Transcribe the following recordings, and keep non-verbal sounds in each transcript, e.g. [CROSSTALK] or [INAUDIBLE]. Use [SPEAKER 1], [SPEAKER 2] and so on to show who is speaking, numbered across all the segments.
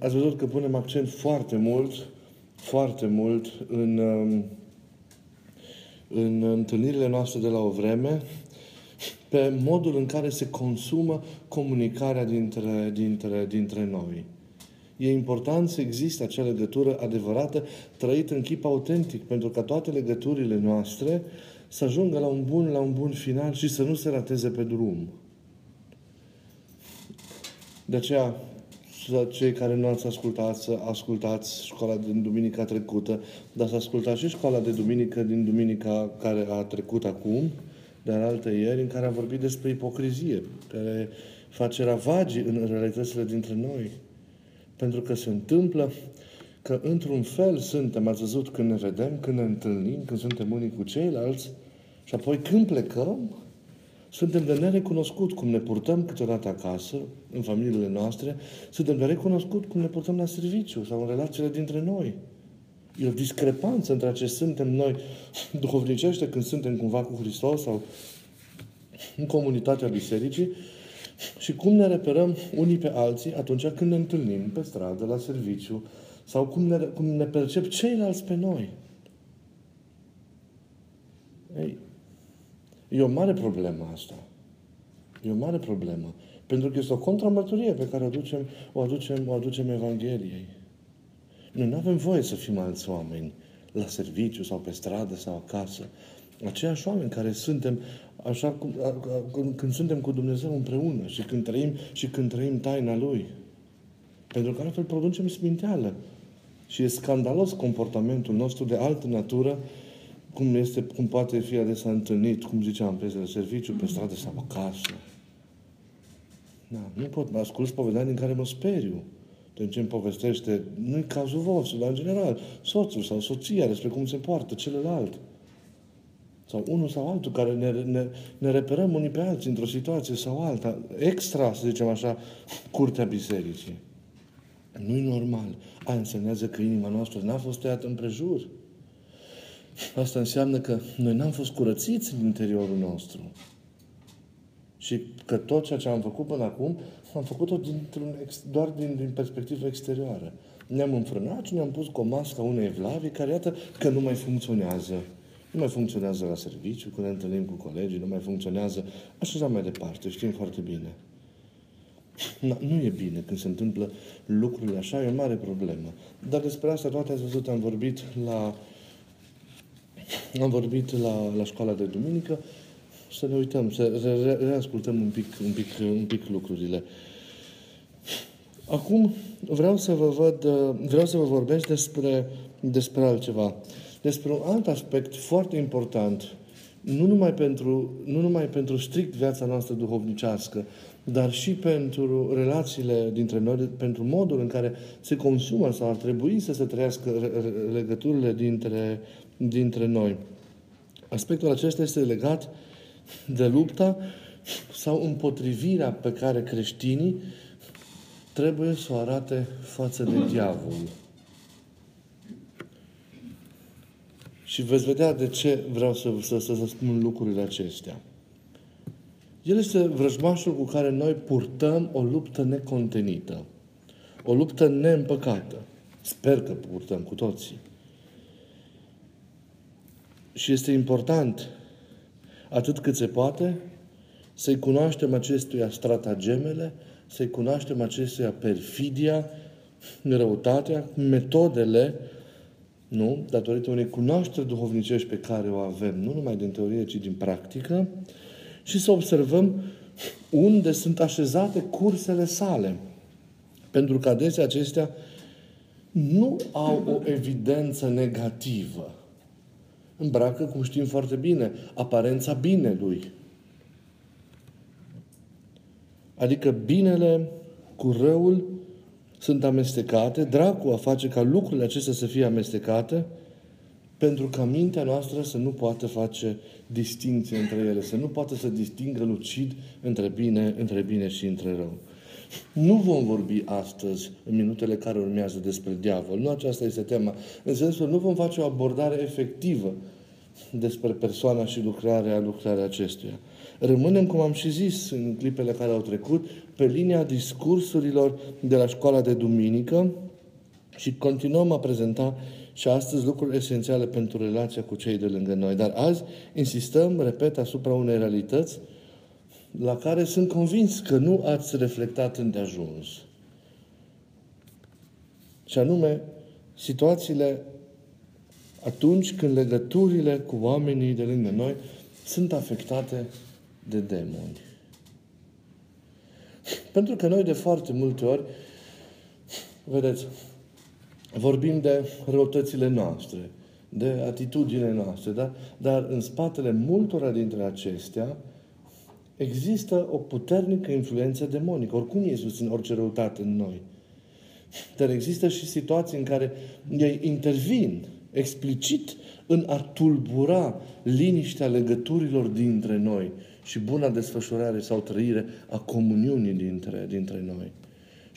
[SPEAKER 1] Ați văzut că punem accent foarte mult, foarte mult în, um, în întâlnirile noastre de la o vreme pe modul în care se consumă comunicarea dintre, dintre, dintre noi. E important să existe acea legătură adevărată, trăită în chip autentic, pentru ca toate legăturile noastre să ajungă la un bun, la un bun final și să nu se rateze pe drum. De aceea, cei care nu ați ascultat, să ascultați școala din duminica trecută, dar să ascultați și școala de duminică din duminica care a trecut acum, dar alte ieri, în care a vorbit despre ipocrizie, care face ravagii în realitățile dintre noi. Pentru că se întâmplă că într-un fel suntem, ați văzut când ne vedem, când ne întâlnim, când suntem unii cu ceilalți, și apoi când plecăm, suntem de nerecunoscut cum ne purtăm câteodată acasă, în familiile noastre, suntem de recunoscut cum ne purtăm la serviciu sau în relațiile dintre noi. E o discrepanță între ce suntem noi [LAUGHS] duhovnicește când suntem cumva cu Hristos sau în comunitatea bisericii și cum ne reperăm unii pe alții atunci când ne întâlnim pe stradă, la serviciu sau cum ne, cum ne percep ceilalți pe noi. Ei, E o mare problemă asta. E o mare problemă. Pentru că este o contramărturie pe care o aducem, o aducem, o aducem Evangheliei. Noi nu avem voie să fim alți oameni la serviciu sau pe stradă sau acasă. Aceiași oameni care suntem așa cum, când suntem cu Dumnezeu împreună și când trăim și când trăim taina Lui. Pentru că altfel producem sminteală. Și e scandalos comportamentul nostru de altă natură cum, este, cum poate fi adesea întâlnit, cum ziceam, pe serviciu, pe stradă sau acasă. Da, nu pot, mă ascult povedanii din care mă speriu. De ce îmi povestește, nu-i cazul vostru, dar în general, soțul sau soția despre cum se poartă celălalt. Sau unul sau altul care ne, ne, ne reperăm unii pe alții într-o situație sau alta, extra, să zicem așa, curtea bisericii. Nu-i normal. Aia însemnează că inima noastră n-a fost tăiată împrejur. Asta înseamnă că noi n-am fost curățiți în interiorul nostru. Și că tot ceea ce am făcut până acum, am făcut-o dintr-un, doar din, din perspectivă exterioară. Ne-am înfrânat și ne-am pus cu o mască unei evlavii care, iată, că nu mai funcționează. Nu mai funcționează la serviciu, când ne întâlnim cu colegii, nu mai funcționează, așa mai departe, știm foarte bine. Na, nu e bine când se întâmplă lucrurile așa, e o mare problemă. Dar despre asta toate ați văzut, am vorbit la am vorbit la, la școala de duminică, să ne uităm, să re- reascultăm un pic, un, pic, un pic lucrurile. Acum vreau să vă văd, vreau să vă vorbesc despre, despre altceva. Despre un alt aspect foarte important, nu numai, pentru, nu numai pentru strict viața noastră duhovnicească, dar și pentru relațiile dintre noi, pentru modul în care se consumă sau ar trebui să se trăiască legăturile dintre, dintre noi. Aspectul acesta este legat de lupta sau împotrivirea pe care creștinii trebuie să o arate față de diavol. Și veți vedea de ce vreau să, să, să, să spun lucrurile acestea. El este vrăjmașul cu care noi purtăm o luptă necontenită. O luptă neîmpăcată. Sper că purtăm cu toții. Și este important, atât cât se poate, să-i cunoaștem acestuia stratagemele, să-i cunoaștem acestuia perfidia, răutatea, metodele, nu? Datorită unei cunoaștere duhovnicești pe care o avem, nu numai din teorie, ci din practică, și să observăm unde sunt așezate cursele sale. Pentru că adesea acestea nu au o evidență negativă îmbracă, cum știm foarte bine, aparența binelui. Adică binele cu răul sunt amestecate, dracul a face ca lucrurile acestea să fie amestecate, pentru ca mintea noastră să nu poată face distinție între ele, să nu poată să distingă lucid între bine, între bine și între rău. Nu vom vorbi astăzi, în minutele care urmează, despre diavol. Nu aceasta este tema. În sensul că nu vom face o abordare efectivă despre persoana și lucrarea, lucrarea acestuia. Rămânem, cum am și zis în clipele care au trecut, pe linia discursurilor de la școala de duminică și continuăm a prezenta și astăzi lucruri esențiale pentru relația cu cei de lângă noi. Dar azi insistăm, repet, asupra unei realități la care sunt convins că nu ați reflectat îndeajuns. Și anume, situațiile atunci când legăturile cu oamenii de lângă noi sunt afectate de demoni. [LAUGHS] Pentru că noi de foarte multe ori, vedeți, vorbim de răutățile noastre, de atitudinile noastre, da? dar în spatele multora dintre acestea există o puternică influență demonică. Oricum ei susțin orice răutate în noi. Dar există și situații în care ei intervin explicit în a tulbura liniștea legăturilor dintre noi și buna desfășurare sau trăire a comuniunii dintre, dintre noi.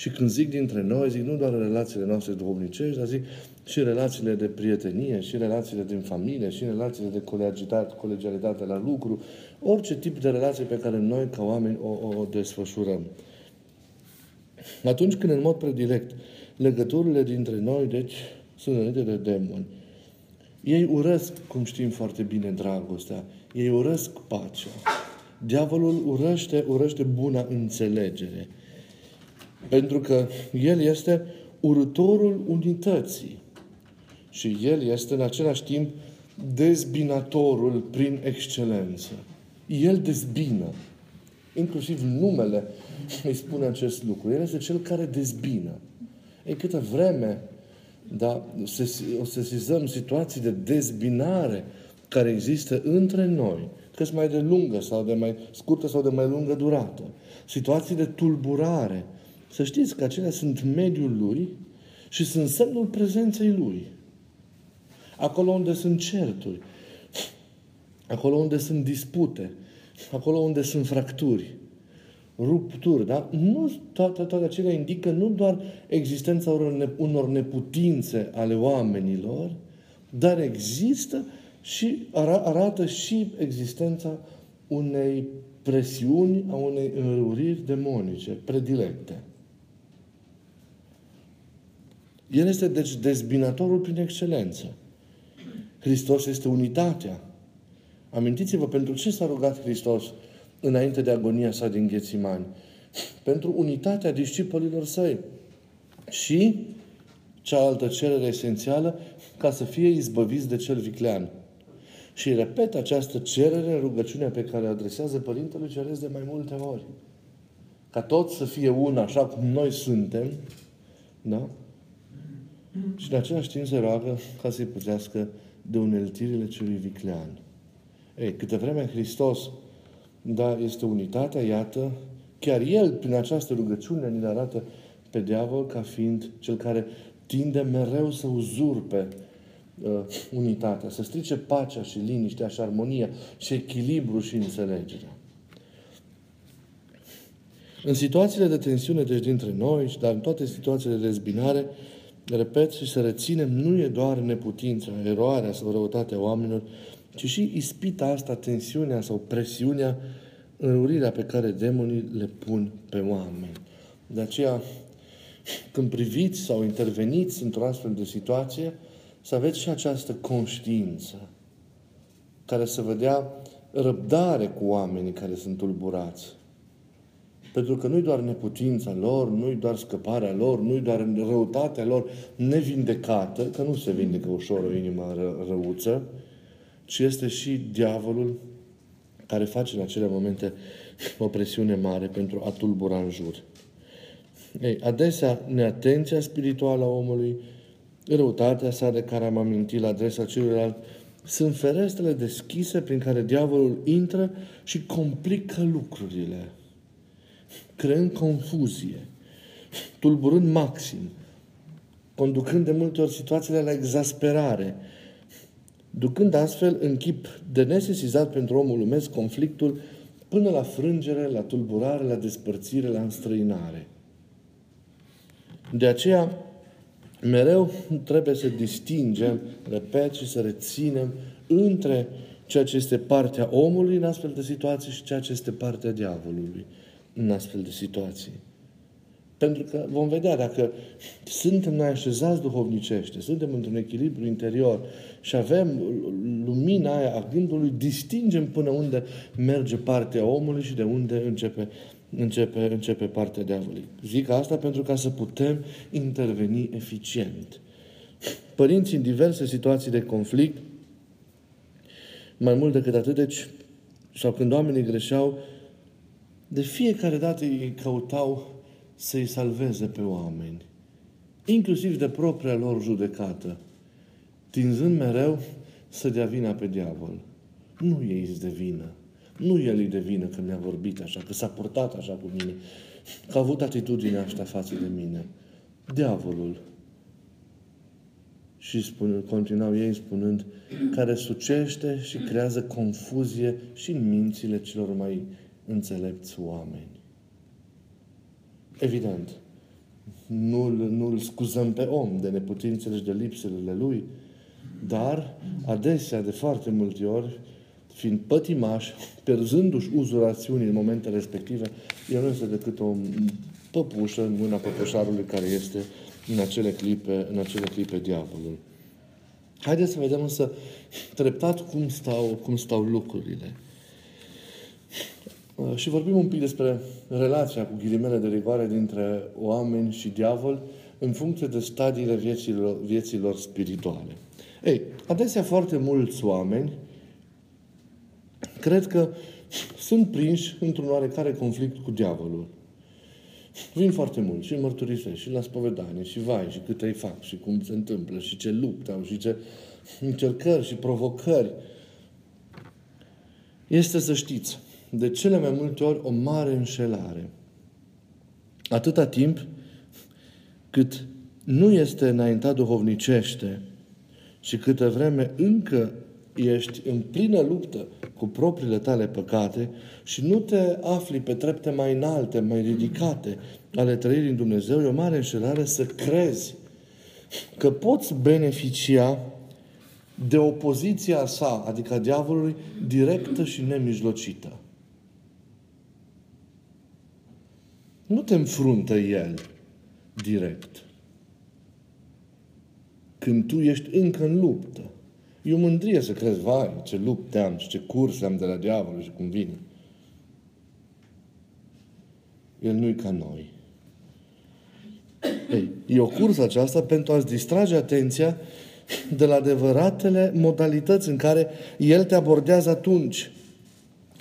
[SPEAKER 1] Și când zic dintre noi, zic nu doar relațiile noastre duhovnicești, dar zic și relațiile de prietenie, și relațiile din familie, și relațiile de colegialitate, colegialitate la lucru, orice tip de relație pe care noi, ca oameni, o, o, o desfășurăm. Atunci când, în mod predilect, legăturile dintre noi, deci, sunt înainte de demoni, ei urăsc, cum știm foarte bine, dragostea. Ei urăsc pacea. Diavolul urăște, urăște buna înțelegere. Pentru că el este urătorul unității. Și el este în același timp dezbinatorul prin excelență. El dezbină. Inclusiv numele îi spune acest lucru. El este cel care dezbină. Ei, câtă vreme da, o sesizăm situații de dezbinare care există între noi, că mai de lungă sau de mai scurtă sau de mai lungă durată. Situații de tulburare. Să știți că acelea sunt mediul lui și sunt semnul prezenței lui. Acolo unde sunt certuri, acolo unde sunt dispute, acolo unde sunt fracturi, rupturi, da? Nu, toate, toate acelea indică nu doar existența unor, unor neputințe ale oamenilor, dar există și arată și existența unei presiuni, a unei înrăuriri demonice, predilecte. El este deci dezbinatorul prin excelență. Hristos este unitatea. Amintiți-vă pentru ce s-a rugat Hristos înainte de agonia sa din Ghețimani. Pentru unitatea discipolilor săi. Și cealaltă cerere esențială, ca să fie izbăviți de cel viclean. Și repet această cerere în rugăciunea pe care o adresează Părintele Ceresc de mai multe ori. Ca tot să fie una, așa cum noi suntem, da? Și în același timp se roagă ca să-i putească de uneltirile celui viclean. Ei, câte vreme Hristos da, este unitatea, iată, chiar El, prin această rugăciune, ne arată pe diavol ca fiind cel care tinde mereu să uzurpe uh, unitatea, să strice pacea și liniștea și armonia și echilibru și înțelegerea. În situațiile de tensiune, deci dintre noi, dar în toate situațiile de dezbinare, repet și să reținem, nu e doar neputința, eroarea sau răutatea oamenilor, ci și ispita asta, tensiunea sau presiunea, înrurirea pe care demonii le pun pe oameni. De aceea, când priviți sau interveniți într-o astfel de situație, să aveți și această conștiință care să vedea răbdare cu oamenii care sunt tulburați. Pentru că nu-i doar neputința lor, nu-i doar scăparea lor, nu-i doar răutatea lor nevindecată, că nu se vindecă ușor o inimă ră, răuță, ci este și diavolul care face în acele momente o presiune mare pentru a tulbura în jur. Ei, adesea, neatenția spirituală a omului, răutatea sa de care am amintit la adresa celuilalt, sunt ferestrele deschise prin care diavolul intră și complică lucrurile, creând confuzie, tulburând maxim, conducând de multe ori situațiile la exasperare, ducând astfel în chip de nesesizat pentru omul lumesc conflictul până la frângere, la tulburare, la despărțire, la înstrăinare. De aceea, mereu trebuie să distingem, repet, și să reținem între ceea ce este partea omului în astfel de situații și ceea ce este partea diavolului în astfel de situații. Pentru că vom vedea dacă suntem noi așezați duhovnicește, suntem într-un echilibru interior și avem lumina aia a gândului, distingem până unde merge partea omului și de unde începe, începe, începe partea diavolului. Zic asta pentru ca să putem interveni eficient. Părinții în diverse situații de conflict, mai mult decât atât, deci, sau când oamenii greșeau, de fiecare dată ei căutau să-i salveze pe oameni, inclusiv de propria lor judecată, tinzând mereu să dea vina pe diavol. Nu ei îți de vină. Nu el îi de vină că mi-a vorbit așa, că s-a purtat așa cu mine, că a avut atitudinea asta față de mine. Diavolul. Și spun, continuau ei spunând, care sucește și creează confuzie și în mințile celor mai înțelepți oameni. Evident, nu-l, nu-l scuzăm pe om de neputințele și de lipsele lui, dar adesea, de foarte multe ori, fiind pătimaș, pierzându-și uzul rațiunii în momentele respective, el nu este decât o păpușă în mâna păpășarului care este în acele clipe, în acele clipe diavolul. Haideți să vedem însă treptat cum stau, cum stau lucrurile. Uh, și vorbim un pic despre relația cu ghilimele de rigoare dintre oameni și diavol în funcție de stadiile vieților, vieților spirituale. Ei, adesea foarte mulți oameni cred că sunt prinși într-un oarecare conflict cu diavolul. Vin foarte mult și mărturisesc și la spovedanie și vai și câte îi fac și cum se întâmplă și ce lupte au și ce încercări și provocări. Este să știți de cele mai multe ori o mare înșelare. Atâta timp cât nu este înaintat duhovnicește și câtă vreme încă ești în plină luptă cu propriile tale păcate și nu te afli pe trepte mai înalte, mai ridicate ale trăirii în Dumnezeu, e o mare înșelare să crezi că poți beneficia de opoziția sa, adică a diavolului, directă și nemijlocită. Nu te înfruntă El direct. Când tu ești încă în luptă. E o mândrie să crezi, vai, ce lupte am și ce curse am de la diavol și cum vine. El nu-i ca noi. Ei, e o cursă aceasta pentru a-ți distrage atenția de la adevăratele modalități în care El te abordează atunci.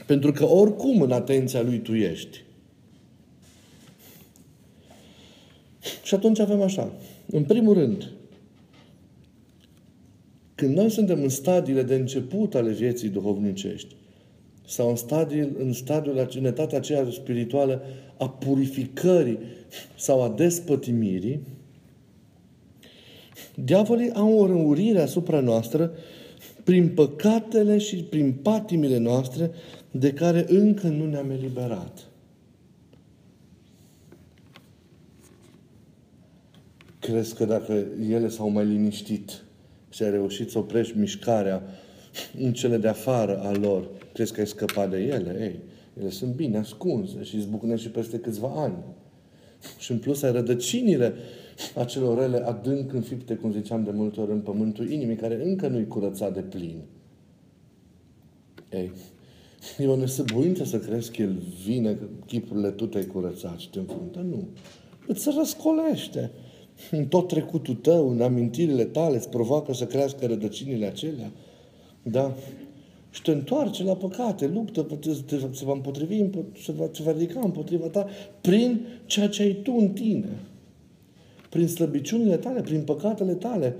[SPEAKER 1] Pentru că oricum în atenția Lui tu ești. Și atunci avem așa. În primul rând, când noi suntem în stadiile de început ale vieții duhovnicești, sau în stadiul, în stadiul la cinetatea aceea spirituală a purificării sau a despătimirii, diavolii au o răurire asupra noastră prin păcatele și prin patimile noastre de care încă nu ne-am eliberat. Crezi că dacă ele s-au mai liniștit și ai reușit să oprești mișcarea în cele de afară a lor, crezi că ai scăpat de ele? Ei, ele sunt bine ascunse și izbucnește și peste câțiva ani. Și în plus ai rădăcinile acelor rele adânc înfipte, cum ziceam de multe ori, în pământul inimii, care încă nu-i curățat de plin. Ei, e o nesăbuință să crezi că El vine, că chipurile tu te-ai curățat și te înfruntă. Nu. Îți răscolește în tot trecutul tău, în amintirile tale, îți provoacă să crească rădăcinile acelea. Da? Și te întoarce la păcate, luptă, te, se va împotrivi, se va, se va ridica împotriva ta prin ceea ce ai tu în tine. Prin slăbiciunile tale, prin păcatele tale,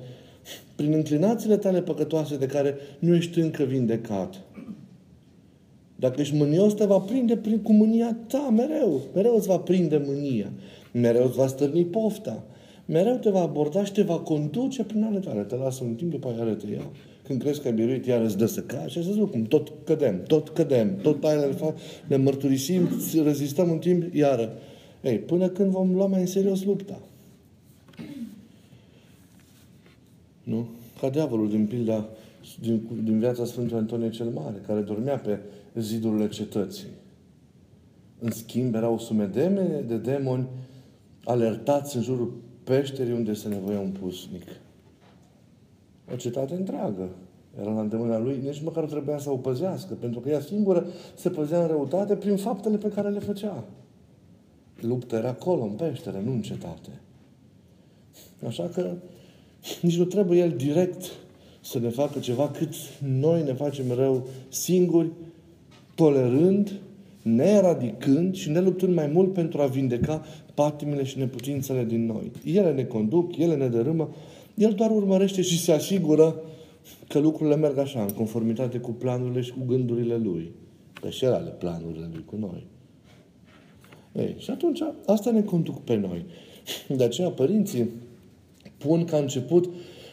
[SPEAKER 1] prin înclinațiile tale păcătoase de care nu ești încă vindecat. Dacă ești mânios, te va prinde prin, cu mânia ta, mereu. Mereu îți va prinde mânia. Mereu îți va stârni pofta mereu te va aborda și te va conduce prin ale tale. Te lasă un timp, după care te ia. Când crezi că ai biruit, iar îți dă să cazi și așa cum tot cădem, tot cădem, tot aia le, fac, le mărturisim, rezistăm un timp, iară. Ei, până când vom lua mai în serios lupta. Nu? Ca diavolul din pilda din, din viața Sfântului Antonie cel Mare, care dormea pe zidurile cetății. În schimb, erau sumedeme de demoni alertați în jurul peșterii unde se nevoia un pusnic. O cetate întreagă era la îndemâna lui, nici măcar trebuia să o păzească, pentru că ea singură se păzea în răutate prin faptele pe care le făcea. Lupta era acolo, în peșteră, nu în cetate. Așa că nici nu trebuie el direct să ne facă ceva cât noi ne facem rău singuri, tolerând, neeradicând și ne luptând mai mult pentru a vindeca patimile și neputințele din noi. Ele ne conduc, ele ne dărâmă, el doar urmărește și se asigură că lucrurile merg așa, în conformitate cu planurile și cu gândurile lui. Că și el are planurile lui cu noi. Ei, și atunci, asta ne conduc pe noi. De aceea, părinții pun ca început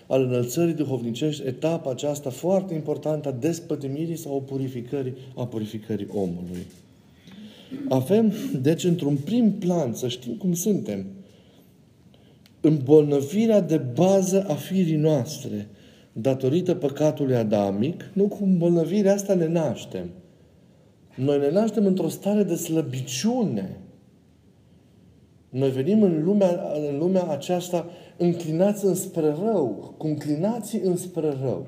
[SPEAKER 1] al înălțării duhovnicești etapa aceasta foarte importantă a despătimirii sau a purificării, a purificării omului. Avem, deci, într-un prim plan, să știm cum suntem, îmbolnăvirea de bază a firii noastre, datorită păcatului adamic, nu cu îmbolnăvirea asta ne naștem. Noi ne naștem într-o stare de slăbiciune. Noi venim în lumea, în lumea aceasta înclinați înspre rău, cu înclinații înspre rău,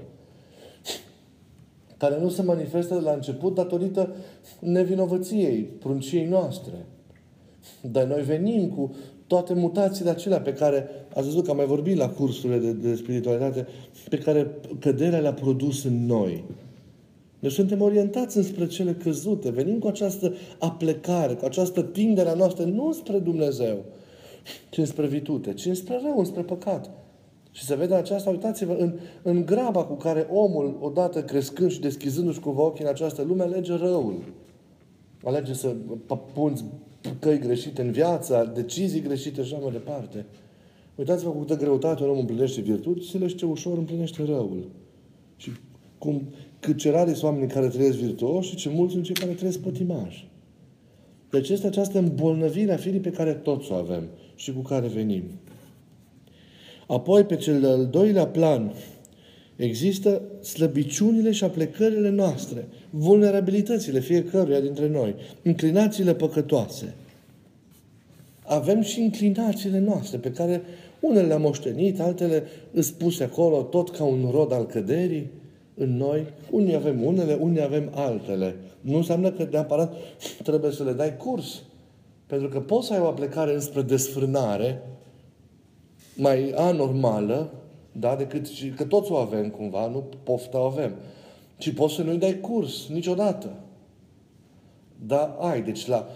[SPEAKER 1] care nu se manifestă de la început datorită nevinovăției, prunciei noastre. Dar noi venim cu toate mutațiile acelea pe care, ați văzut că am mai vorbit la cursurile de, de spiritualitate, pe care căderea le-a produs în noi. Noi suntem orientați înspre cele căzute. Venim cu această aplecare, cu această tindere a noastră, nu spre Dumnezeu, ci spre vitute, ci spre rău, spre păcat. Și se vede aceasta, uitați-vă, în, în graba cu care omul, odată crescând și deschizându-și cu ochii în această lume, alege răul. Alege să punți căi greșite în viață, decizii greșite și așa mai departe. Uitați-vă cu câtă greutate un om împlinește virtuțile și ce ușor împlinește răul. Și cum, cât ce rare sunt oamenii care trăiesc virtuoși și ce mulți sunt cei care trăiesc pătimași. Deci este această îmbolnăvire a firii pe care toți o avem și cu care venim. Apoi, pe cel de-al doilea plan, există slăbiciunile și aplecările noastre, vulnerabilitățile fiecăruia dintre noi, inclinațiile păcătoase. Avem și inclinațiile noastre, pe care unele le-am moștenit, altele îți puse acolo tot ca un rod al căderii în noi. Unii avem unele, unii avem altele. Nu înseamnă că neapărat trebuie să le dai curs. Pentru că poți să ai o aplecare înspre desfrânare mai anormală, da, decât și că toți o avem cumva, nu pofta o avem. Ci poți să nu-i dai curs niciodată. Da, ai. Deci la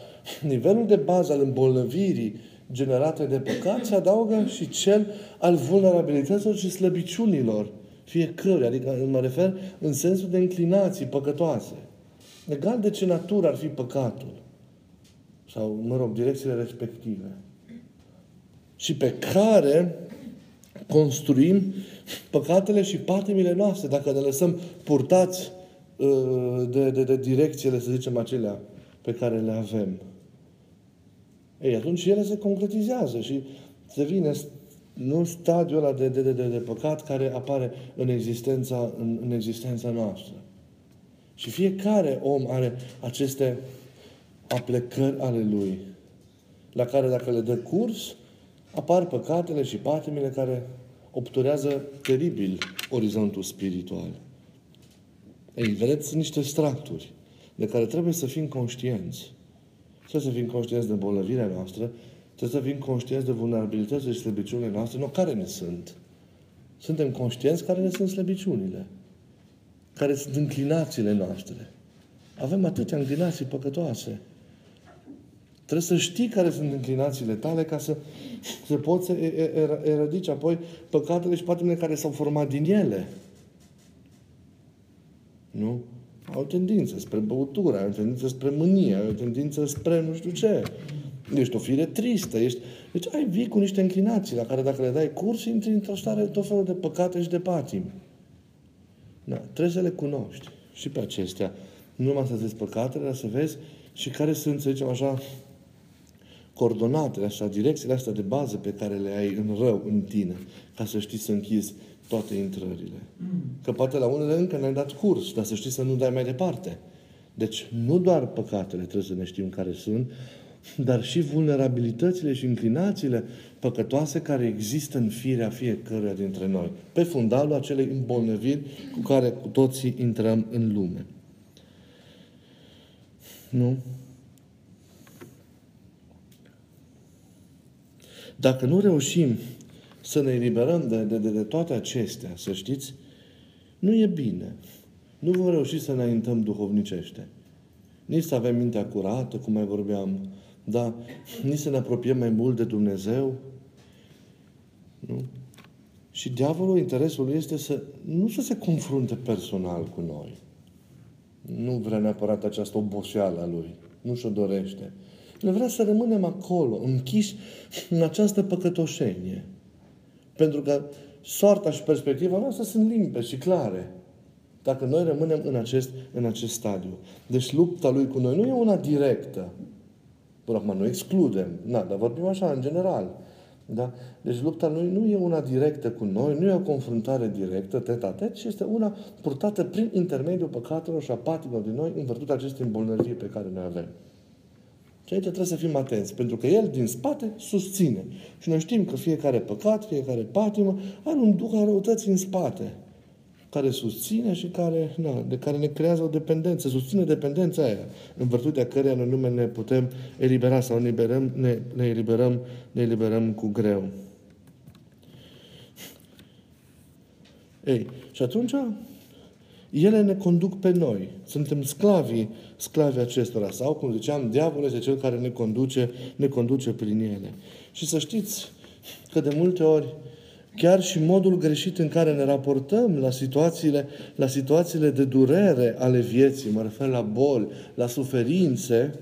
[SPEAKER 1] nivelul de bază al îmbolnăvirii generate de păcat se adaugă și cel al vulnerabilităților și slăbiciunilor fiecare, adică mă refer în sensul de inclinații păcătoase. Egal de ce natură ar fi păcatul. Sau, mă rog, direcțiile respective. Și pe care construim păcatele și patimile noastre, dacă ne lăsăm purtați uh, de, de, de direcțiile, să zicem, acelea pe care le avem. Ei, atunci ele se concretizează și se vine nu stadiul ăla de, de, de, de, de păcat care apare în existența, în, în existența noastră. Și fiecare om are aceste aplecări ale lui, la care dacă le dă curs, apar păcatele și patimile care obturează teribil orizontul spiritual. Ei, vedeți, sunt niște stracturi de care trebuie să fim conștienți. Trebuie să fim conștienți de bolnăvirea noastră, trebuie să fim conștienți de vulnerabilitățile și slăbiciunile noastre, nu care ne sunt. Suntem conștienți care ne sunt slăbiciunile, care sunt înclinațiile noastre. Avem atâtea înclinații păcătoase. Trebuie să știi care sunt înclinațiile tale ca să, să poți să eradici apoi păcatele și patimile care s-au format din ele. Nu? Au tendință spre băutură, au tendință spre mânie, au tendință spre nu știu ce. Ești o fire tristă, ești... Deci ai vii cu niște înclinații la care dacă le dai curs, intri într-o stare tot felul de păcate și de patimi. Da, trebuie să le cunoști și pe acestea. Nu numai să vezi păcatele, dar să vezi și care sunt, să zicem așa, coordonatele astea, direcțiile astea de bază pe care le ai în rău, în tine, ca să știi să închizi toate intrările. Că poate la unele încă ne-ai dat curs, dar să știi să nu dai mai departe. Deci nu doar păcatele trebuie să ne știm care sunt, dar și vulnerabilitățile și inclinațiile păcătoase care există în firea fiecăruia dintre noi, pe fundalul acelei îmbolnăviri cu care cu toții intrăm în lume. Nu? Dacă nu reușim să ne eliberăm de, de, de, de toate acestea, să știți, nu e bine. Nu vom reuși să înaintăm duhovnicește. Nici să avem mintea curată, cum mai vorbeam, da? Nici să ne apropiem mai mult de Dumnezeu. Nu? Și diavolul, interesul lui este să nu să se confrunte personal cu noi. Nu vrea neapărat această oboseală a lui. Nu și-o dorește. El vrea să rămânem acolo, închiși în această păcătoșenie. Pentru că soarta și perspectiva noastră sunt limpezi și clare. Dacă noi rămânem în acest, în acest stadiu. Deci lupta lui cu noi nu e una directă. Până acum nu excludem. Na, dar vorbim așa, în general. Da? Deci lupta lui nu e una directă cu noi, nu e o confruntare directă, tet a ci este una purtată prin intermediul păcatelor și a patimilor din noi în virtutea acestei îmbolnăviri pe care noi avem. Și aici trebuie să fim atenți, pentru că El din spate susține. Și noi știm că fiecare păcat, fiecare patimă are un duh al răutății în spate, care susține și care, na, de care ne creează o dependență, susține dependența aia, în virtutea căreia noi nume ne putem elibera sau ne eliberăm, ne, ne eliberăm, ne eliberăm cu greu. Ei, și atunci ele ne conduc pe noi. Suntem sclavii, sclavii acestora. Sau, cum ziceam, diavolul este cel care ne conduce, ne conduce prin ele. Și să știți că de multe ori chiar și modul greșit în care ne raportăm la situațiile, la situațiile de durere ale vieții, mă refer la boli, la suferințe,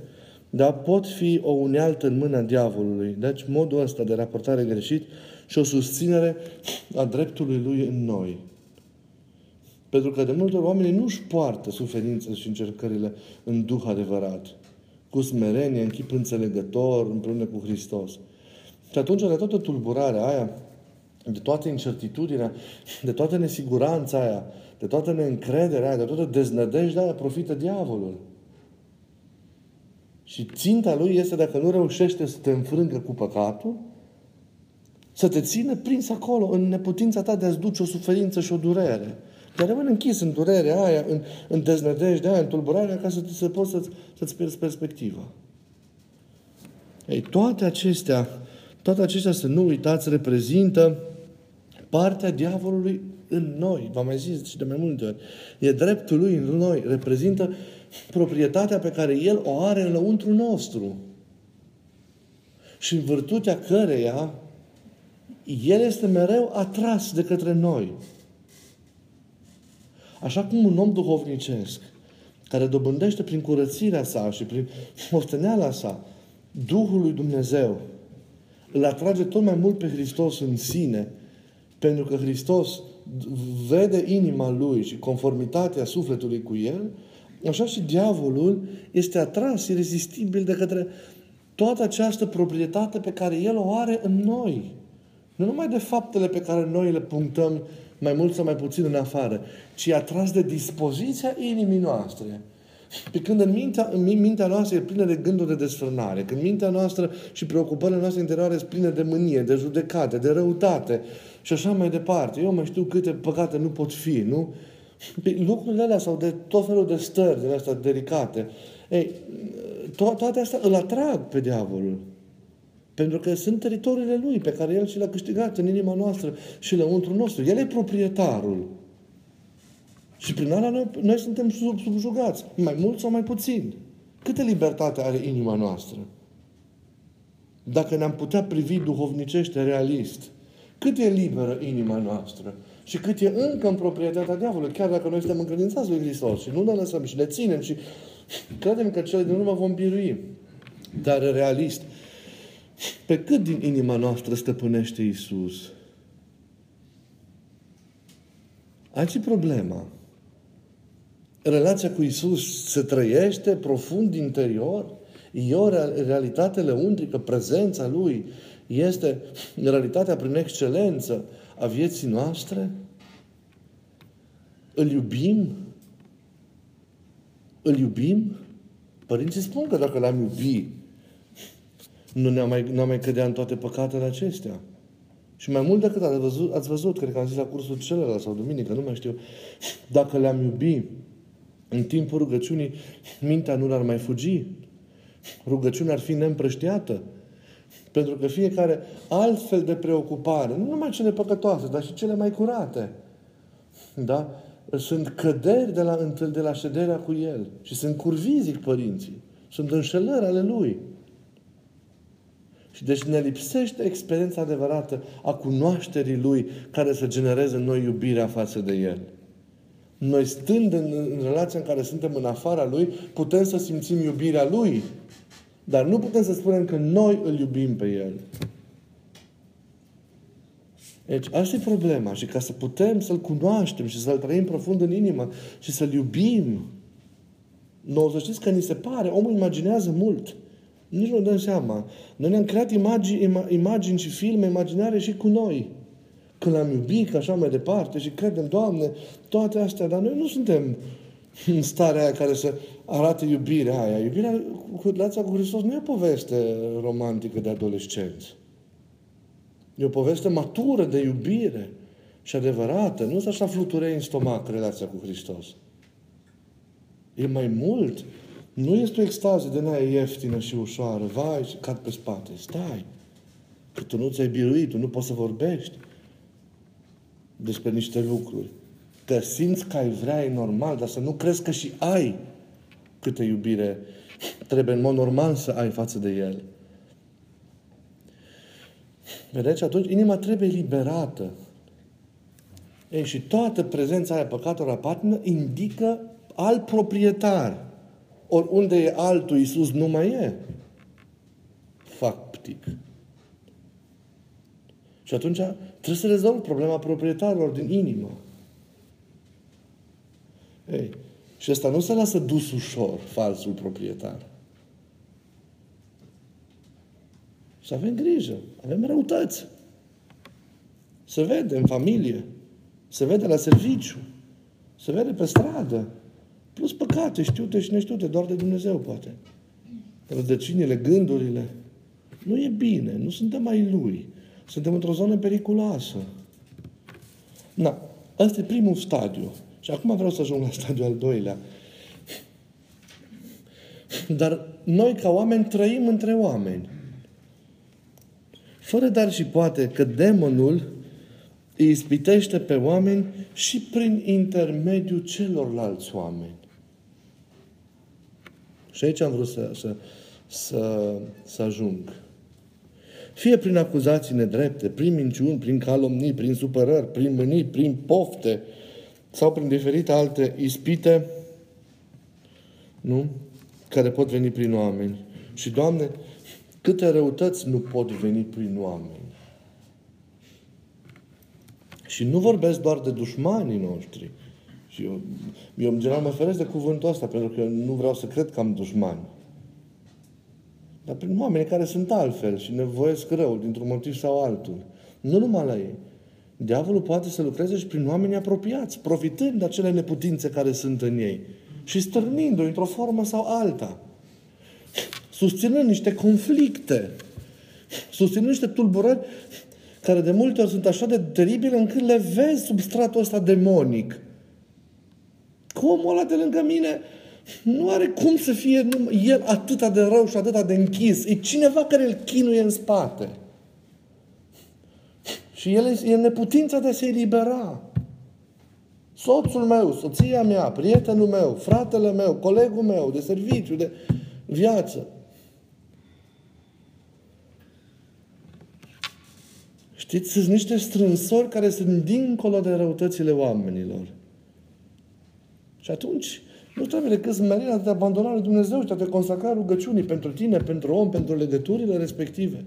[SPEAKER 1] da, pot fi o unealtă în mâna diavolului. Deci modul ăsta de raportare greșit și o susținere a dreptului lui în noi. Pentru că de multe ori oamenii nu își poartă suferințele și încercările în Duh adevărat, cu smerenie, în chip înțelegător, împreună cu Hristos. Și atunci, de toată tulburarea aia, de toată incertitudinea, de toată nesiguranța aia, de toată neîncrederea aia, de toată deznădejdea aia, profită diavolul. Și ținta lui este, dacă nu reușește să te înfrângă cu păcatul, să te țină prins acolo, în neputința ta de a-ți duce o suferință și o durere. Dar rămân închis în durerea aia, în, în deznădejdea aia, în tulburarea, ca să, să poți să-ți, să-ți pierzi perspectiva. Ei, toate acestea, toate acestea, să nu uitați, reprezintă partea diavolului în noi. V-am mai zis și de mai multe ori. E dreptul lui în noi. Reprezintă proprietatea pe care el o are în lăuntru nostru. Și în virtutea căreia el este mereu atras de către noi. Așa cum un om duhovnicesc, care dobândește prin curățirea sa și prin osteneala sa Duhul lui Dumnezeu, îl atrage tot mai mult pe Hristos în sine, pentru că Hristos vede inima lui și conformitatea sufletului cu el, așa și diavolul este atras irezistibil de către toată această proprietate pe care el o are în noi. Nu numai de faptele pe care noi le punctăm mai mult sau mai puțin în afară, ci atras de dispoziția inimii noastre. Pe când în mintea, în mintea noastră e plină de gânduri de desfrânare, când mintea noastră și preocupările noastre interioare sunt pline de mânie, de judecate, de răutate și așa mai departe. Eu mai știu câte păcate nu pot fi, nu? Pe lucrurile alea sau de tot felul de stări de astea delicate. Ei, to- toate astea îl atrag pe diavolul. Pentru că sunt teritoriile lui pe care el și le-a câștigat în inima noastră și lăuntru nostru. El e proprietarul. Și prin ala noi, noi suntem sub, subjugați, mai mult sau mai puțin. Câtă libertate are inima noastră? Dacă ne-am putea privi duhovnicește, realist, cât e liberă inima noastră? Și cât e încă în proprietatea diavolului, chiar dacă noi suntem încredințați lui Hristos și nu ne lăsăm și ne ținem și credem că cele din urmă vom birui. Dar realist, pe cât din inima noastră stăpânește Isus? Aici e problema. Relația cu Isus se trăiește profund interior? E o realitate lăuntrică, prezența Lui este realitatea prin excelență a vieții noastre? Îl iubim? Îl iubim? Părinții spun că dacă l-am iubit, nu ne-am mai, nu mai cădea în toate păcatele acestea. Și mai mult decât ați văzut, ați văzut, cred că am zis la cursul celălalt sau duminică, nu mai știu, dacă le-am iubit în timpul rugăciunii, mintea nu ar mai fugi. Rugăciunea ar fi neîmprăștiată. Pentru că fiecare altfel de preocupare, nu numai cele păcătoase, dar și cele mai curate, da? sunt căderi de la, de la șederea cu El. Și sunt curvizic părinții. Sunt înșelări ale Lui. Și deci ne lipsește experiența adevărată a cunoașterii Lui care să genereze în noi iubirea față de El. Noi stând în, în relația în care suntem în afara Lui, putem să simțim iubirea Lui. Dar nu putem să spunem că noi îl iubim pe El. Deci, asta e problema. Și ca să putem să-L cunoaștem și să-L trăim profund în inimă și să-L iubim, nu să știți că ni se pare, omul imaginează mult. Nici nu dăm seama. Noi ne-am creat imagini, imagini și filme imaginare și cu noi. Când l-am iubit, că așa mai departe, și credem, Doamne, toate astea, dar noi nu suntem [LAUGHS] în starea aia care să arate iubirea aia. Iubirea cu relația cu Hristos nu e o poveste romantică de adolescenți. E o poveste matură de iubire și adevărată. Nu sunt așa fluturei în stomac relația cu Hristos. E mai mult. Nu este o extază de aia ieftină și ușoară. Vai și cad pe spate. Stai. Că tu nu ți-ai biruit, tu nu poți să vorbești despre niște lucruri. Că simți că ai vrea, e normal, dar să nu crezi că și ai câtă iubire trebuie în mod normal să ai față de El. Vedeți? Atunci inima trebuie liberată. Ei, și toată prezența aia păcatelor patină indică alt proprietar. Ori unde e altul, Iisus nu mai e. Faptic. Și atunci trebuie să rezolv problema proprietarilor din inimă. Ei, și ăsta nu se lasă dus ușor, falsul proprietar. Să avem grijă. Avem răutăți. Se vede în familie. Se vede la serviciu. Se vede pe stradă. Plus păcate, știute și neștiute, doar de Dumnezeu poate. Rădăcinile, gândurile. Nu e bine, nu suntem mai Lui. Suntem într-o zonă periculoasă. Na, ăsta e primul stadiu. Și acum vreau să ajung la stadiul al doilea. Dar noi, ca oameni, trăim între oameni. Fără dar și poate că demonul îi ispitește pe oameni și prin intermediul celorlalți oameni. Și aici am vrut să, să, să, să ajung. Fie prin acuzații nedrepte, prin minciuni, prin calomnii, prin supărări, prin mânii, prin pofte sau prin diferite alte ispite, nu? Care pot veni prin oameni. Și, Doamne, Câte răutăți nu pot veni prin oameni. Și nu vorbesc doar de dușmanii noștri. Și eu, eu în general mă feresc de cuvântul ăsta, pentru că nu vreau să cred că am dușmani. Dar prin oameni care sunt altfel și ne voiesc rău, dintr-un motiv sau altul. Nu numai la ei. Diavolul poate să lucreze și prin oameni apropiați, profitând de acele neputințe care sunt în ei și stârnind-o într-o formă sau alta susținând niște conflicte, susținând niște tulburări care de multe ori sunt așa de teribile încât le vezi sub stratul ăsta demonic. Cum omul ăla de lângă mine nu are cum să fie el atâta de rău și atâta de închis. E cineva care îl chinuie în spate. Și el e neputința de a se elibera. Soțul meu, soția mea, prietenul meu, fratele meu, colegul meu de serviciu, de viață. Știți, sunt niște strânsori care sunt dincolo de răutățile oamenilor. Și atunci, nu trebuie decât smerirea de abandonare lui Dumnezeu și de a te consacra rugăciunii pentru tine, pentru om, pentru legăturile respective.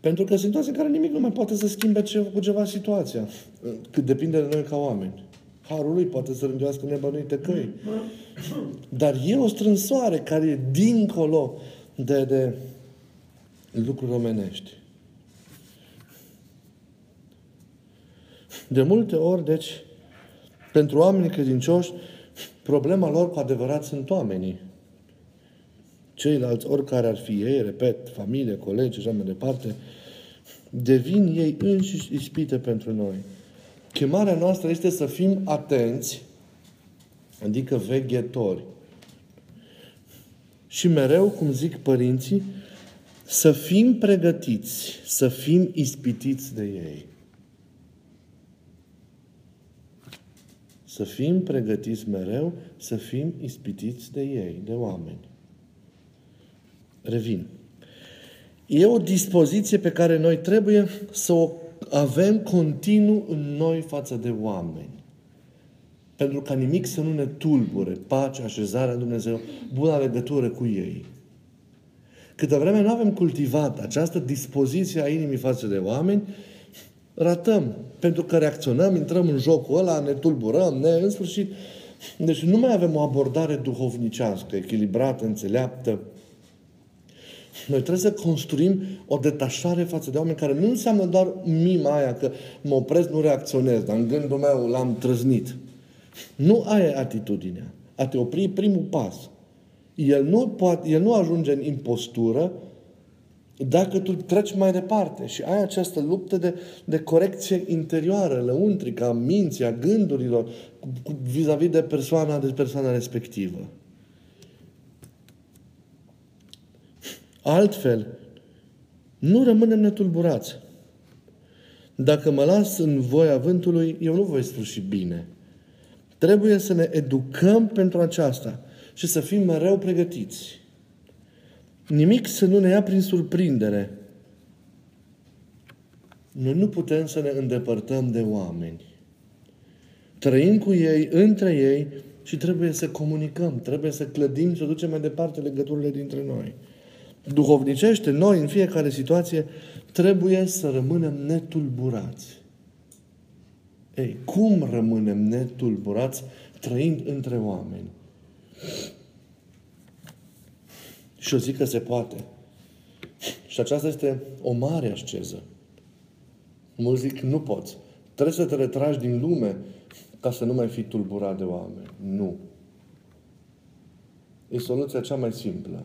[SPEAKER 1] Pentru că situația în care nimic nu mai poate să schimbe ce, cu ceva situația. Cât depinde de noi ca oameni. Harul lui poate să rângească nebănuite căi. Dar e o strânsoare care e dincolo de, de lucruri omenești. De multe ori, deci, pentru oamenii credincioși, problema lor cu adevărat sunt oamenii. Ceilalți, oricare ar fi ei, repet, familie, colegi și așa mai departe, devin ei înșiși ispite pentru noi. Chemarea noastră este să fim atenți, adică veghetori. Și mereu, cum zic părinții, să fim pregătiți, să fim ispitiți de ei. Să fim pregătiți mereu, să fim ispitiți de ei, de oameni. Revin. E o dispoziție pe care noi trebuie să o avem continuu în noi față de oameni. Pentru ca nimic să nu ne tulbure pace, așezarea Dumnezeu, bună legătură cu ei. Câtă vreme nu avem cultivat această dispoziție a inimii față de oameni, ratăm. Pentru că reacționăm, intrăm în jocul ăla, ne tulburăm, ne, în sfârșit. Deci nu mai avem o abordare duhovnicească, echilibrată, înțeleaptă, noi trebuie să construim o detașare față de oameni care nu înseamnă doar mima aia că mă opresc, nu reacționez, dar în gândul meu l-am trăznit. Nu aia e atitudinea. A te opri primul pas. El nu, poate, el nu ajunge în impostură dacă tu treci mai departe și ai această luptă de, de corecție interioară, lăuntrică, a minții, a gândurilor, cu, cu, vis-a-vis de persoana, de persoana respectivă. Altfel, nu rămânem netulburați. Dacă mă las în voia vântului, eu nu voi sfârși bine. Trebuie să ne educăm pentru aceasta și să fim mereu pregătiți. Nimic să nu ne ia prin surprindere. Noi nu putem să ne îndepărtăm de oameni. Trăim cu ei, între ei și trebuie să comunicăm, trebuie să clădim, să ducem mai departe legăturile dintre noi duhovnicește, noi în fiecare situație trebuie să rămânem netulburați. Ei, cum rămânem netulburați trăind între oameni? Și eu zic că se poate. Și aceasta este o mare asceză. Mulți zic, nu poți. Trebuie să te retragi din lume ca să nu mai fii tulburat de oameni. Nu. E soluția cea mai simplă.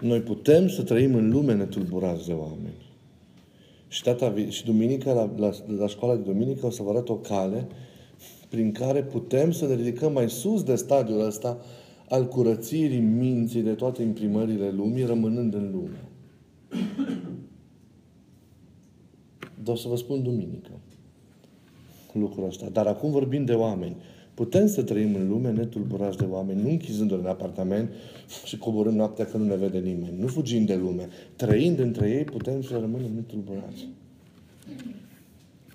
[SPEAKER 1] Noi putem să trăim în lume netulburați de oameni. Și, tata, și duminica, la, la, la școala de duminică, o să vă arăt o cale prin care putem să ne ridicăm mai sus de stadiul ăsta al curățirii minții de toate imprimările lumii, rămânând în lume. Dar o să vă spun duminică lucrul ăsta. Dar acum vorbim de oameni. Putem să trăim în lume netulburați de oameni, nu închizându-ne în apartament și coborând noaptea că nu ne vede nimeni. Nu fugim de lume. Trăind între ei, putem să rămânem netulburați.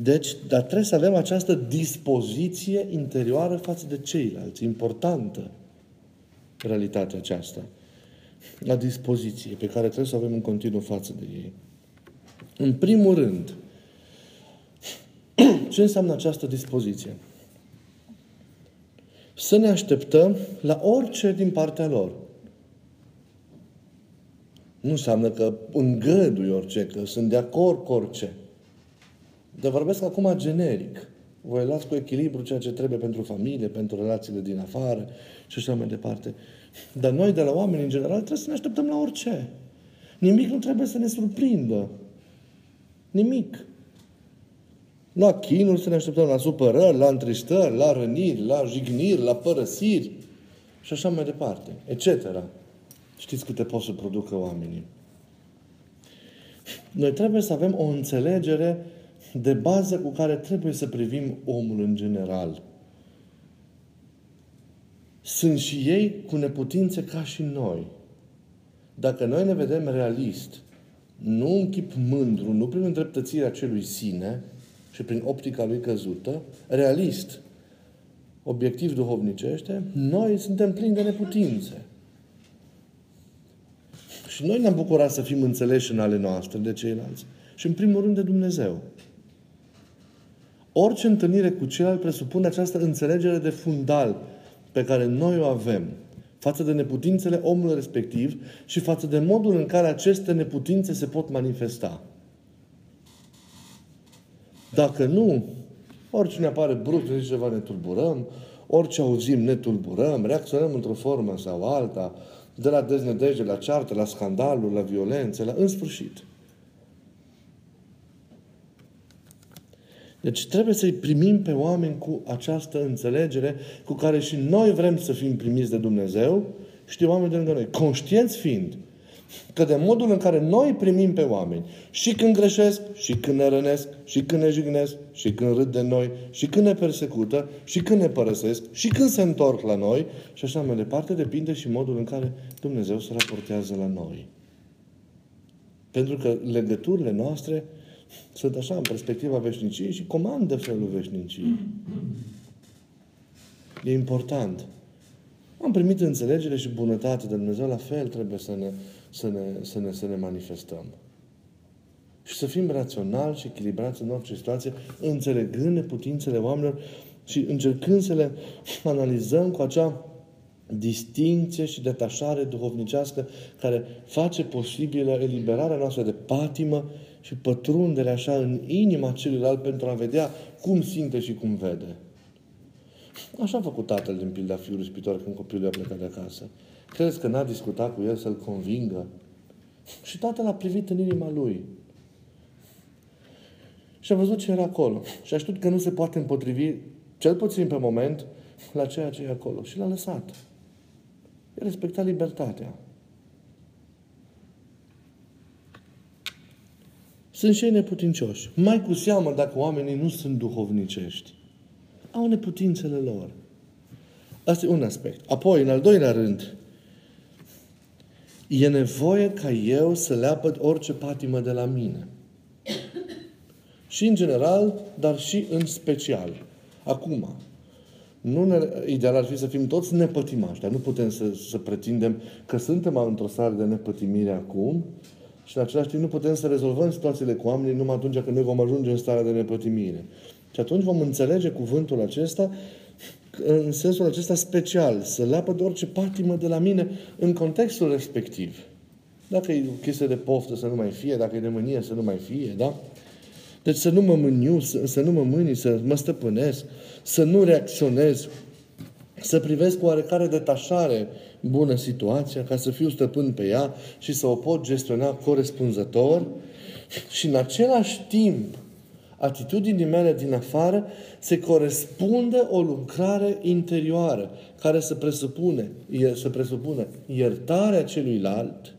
[SPEAKER 1] Deci, dar trebuie să avem această dispoziție interioară față de ceilalți. Importantă realitatea aceasta. La dispoziție pe care trebuie să o avem în continuu față de ei. În primul rând, [CLEARS THROAT] ce înseamnă această dispoziție? să ne așteptăm la orice din partea lor. Nu înseamnă că îngădui orice, că sunt de acord cu orice. Dar vorbesc acum generic. Voi luați cu echilibru ceea ce trebuie pentru familie, pentru relațiile din afară și așa mai departe. Dar noi, de la oameni în general, trebuie să ne așteptăm la orice. Nimic nu trebuie să ne surprindă. Nimic. La chinuri să ne așteptăm la supărări, la întristări, la răniri, la jigniri, la părăsiri și așa mai departe, etc. Știți câte pot să producă oamenii. Noi trebuie să avem o înțelegere de bază cu care trebuie să privim omul în general. Sunt și ei cu neputințe ca și noi. Dacă noi ne vedem realist, nu în chip mândru, nu prin îndreptățirea celui sine, și prin optica lui căzută, realist, obiectiv duhovnicește, noi suntem plini de neputințe. Și noi ne-am bucurat să fim înțeleși în ale noastre de ceilalți. Și în primul rând de Dumnezeu. Orice întâlnire cu celălalt presupune această înțelegere de fundal pe care noi o avem față de neputințele omului respectiv și față de modul în care aceste neputințe se pot manifesta. Dacă nu, orice ne apare brusc, ne zice ceva, ne tulburăm, orice auzim, ne tulburăm, reacționăm într-o formă sau alta, de la deznădejde, la ceartă, la scandaluri, la violențe, la în sfârșit. Deci trebuie să-i primim pe oameni cu această înțelegere cu care și noi vrem să fim primiți de Dumnezeu și de oameni de lângă noi. Conștienți fiind că de modul în care noi primim pe oameni, și când greșesc, și când ne rănesc, și când ne jignesc, și când râd de noi, și când ne persecută, și când ne părăsesc, și când se întorc la noi, și așa mai departe, depinde și modul în care Dumnezeu se raportează la noi. Pentru că legăturile noastre sunt așa în perspectiva veșniciei și comandă felul veșniciei. E important. Am primit înțelegere și bunătate de Dumnezeu, la fel trebuie să ne, să ne, să ne, să ne manifestăm. Și să fim raționali și echilibrați în orice situație, înțelegând neputințele oamenilor și încercând să le analizăm cu acea distinție și detașare duhovnicească care face posibilă eliberarea noastră de patimă și pătrundere așa în inima celuilalt pentru a vedea cum simte și cum vede. Așa a făcut tatăl din pilda fiului spitor când copilul a plecat de acasă. Crezi că n-a discutat cu el să-l convingă? Și tatăl a privit în inima lui. Și a văzut ce era acolo. Și a știut că nu se poate împotrivi, cel puțin pe moment, la ceea ce e acolo. Și l-a lăsat. El respecta libertatea. Sunt și ei neputincioși. Mai cu seamă dacă oamenii nu sunt duhovnicești. Au neputințele lor. Asta e un aspect. Apoi, în al doilea rând, e nevoie ca eu să leapăd orice patimă de la mine. Și în general, dar și în special. Acum, nu ne, ideal ar fi să fim toți nepătimași, dar nu putem să, să pretindem că suntem într-o stare de nepătimire acum și în același timp nu putem să rezolvăm situațiile cu oamenii numai atunci când noi vom ajunge în starea de nepătimire. Și atunci vom înțelege cuvântul acesta în sensul acesta special, să leapă de orice patimă de la mine în contextul respectiv. Dacă e o chestie de poftă să nu mai fie, dacă e de mânie să nu mai fie, da? Deci să nu mă mâniu, să, să nu mă mâni, să mă stăpânesc, să nu reacționez, să privesc cu oarecare detașare bună situația, ca să fiu stăpân pe ea și să o pot gestiona corespunzător. Și în același timp atitudinii mele din afară se corespundă o lucrare interioară care să presupune, să presupune iertarea celuilalt,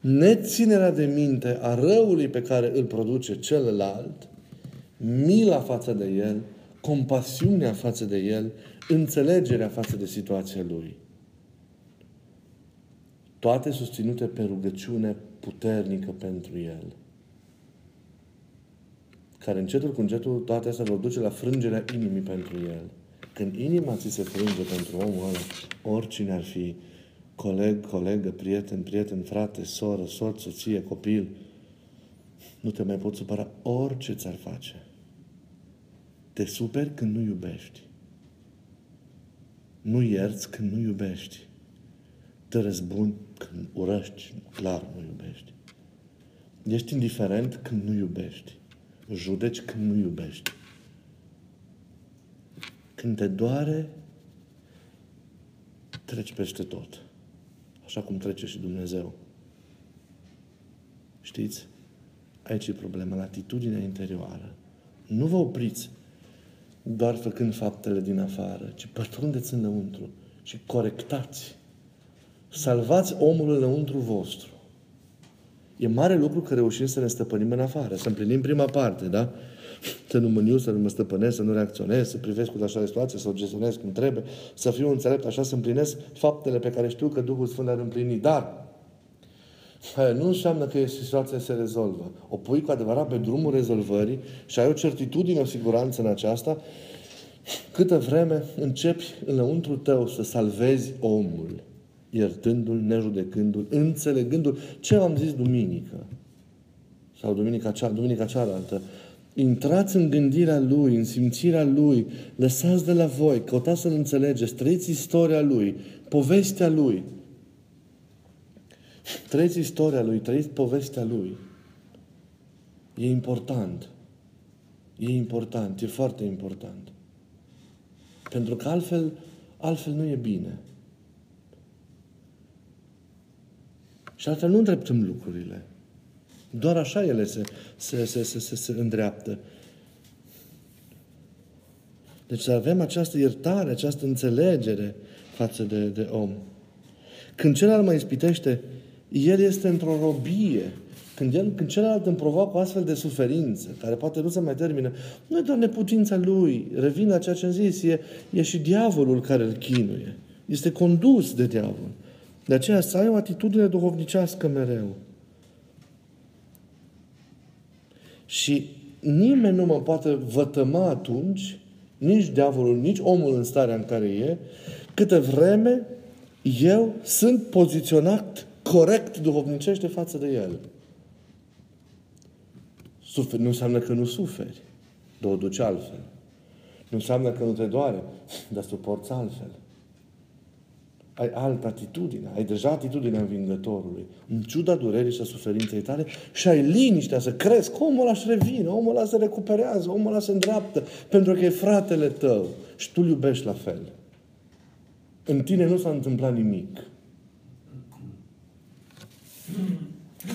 [SPEAKER 1] neținerea de minte a răului pe care îl produce celălalt, mila față de el, compasiunea față de el, înțelegerea față de situația lui. Toate susținute pe rugăciune puternică pentru el. Care încetul cu încetul toate astea vor duce la frângerea inimii pentru el. Când inima ți se frânge pentru omul ăla, oricine ar fi, coleg, colegă, prieten, prieten, frate, soră, soț, soție, copil, nu te mai poți supăra orice ți-ar face. Te superi când nu iubești. Nu ierți când nu iubești. Te răzbuni când urăști, clar nu iubești. Ești indiferent când nu iubești. Judeci când nu iubești. Când te doare, treci peste tot. Așa cum trece și Dumnezeu. Știți? Aici e problema, la atitudinea interioară. Nu vă opriți doar făcând faptele din afară, ci pătrundeți înăuntru și corectați. Salvați omul înăuntru vostru. E mare lucru că reușim să ne stăpânim în afară, să împlinim prima parte, da? Să nu mâniu, să nu mă stăpânesc, să nu reacționez, să privesc cu așa de situație, să o gestionez cum trebuie, să fiu înțelept așa, să împlinesc faptele pe care știu că Duhul Sfânt le-ar împlini. Dar Aia nu înseamnă că situația se rezolvă. O pui cu adevărat pe drumul rezolvării și ai o certitudine, o siguranță în aceasta, câtă vreme începi înăuntru tău să salvezi omul, iertându-l, nejudecându-l, înțelegându-l. Ce am zis duminică? Sau duminica, cea, duminica cealaltă? Intrați în gândirea Lui, în simțirea Lui, lăsați de la voi, căutați să-L înțelegeți, trăiți istoria Lui, povestea Lui. Trăiți istoria Lui, trăiți povestea Lui. E important. E important, e foarte important. Pentru că altfel, altfel nu e bine. Și altfel nu îndreptăm lucrurile. Doar așa ele se, se, se, se, se, se îndreaptă. Deci să avem această iertare, această înțelegere față de, de om. Când celălalt mă ispitește, el este într-o robie. Când, el, când celălalt îmi provoacă o astfel de suferință, care poate nu se mai termină, nu e doar neputința lui. Revin la ceea ce am zis, e, e și diavolul care îl chinuie. Este condus de diavol. De aceea să ai o atitudine duhovnicească mereu. Și nimeni nu mă poate vătăma atunci, nici diavolul, nici omul în starea în care e, câte vreme eu sunt poziționat corect duhovnicește față de el. Suferi nu înseamnă că nu suferi, dar o duci altfel. Nu înseamnă că nu te doare, [LAUGHS] dar suporți altfel ai altă atitudine, ai deja atitudinea învingătorului, în ciuda durerii și a suferinței tale și ai liniștea să crezi că omul ăla își revine, omul ăla se recuperează, omul ăla se îndreaptă, pentru că e fratele tău și tu îl iubești la fel. În tine nu s-a întâmplat nimic.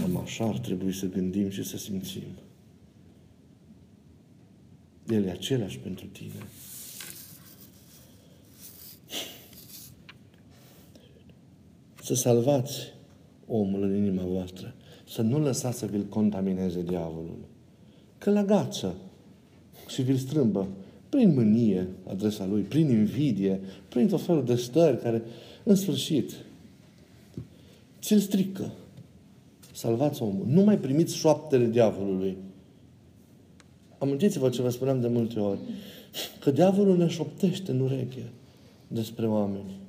[SPEAKER 1] Cam așa ar trebui să gândim și să simțim. El e același pentru tine. să salvați omul în inima voastră. Să nu lăsați să vi-l contamineze diavolul. Că la gață și vi-l strâmbă prin mânie adresa lui, prin invidie, prin tot felul de stări care, în sfârșit, ți-l strică. Salvați omul. Nu mai primiți șoaptele diavolului. Amintiți-vă ce vă spuneam de multe ori. Că diavolul ne șoptește în ureche despre oameni.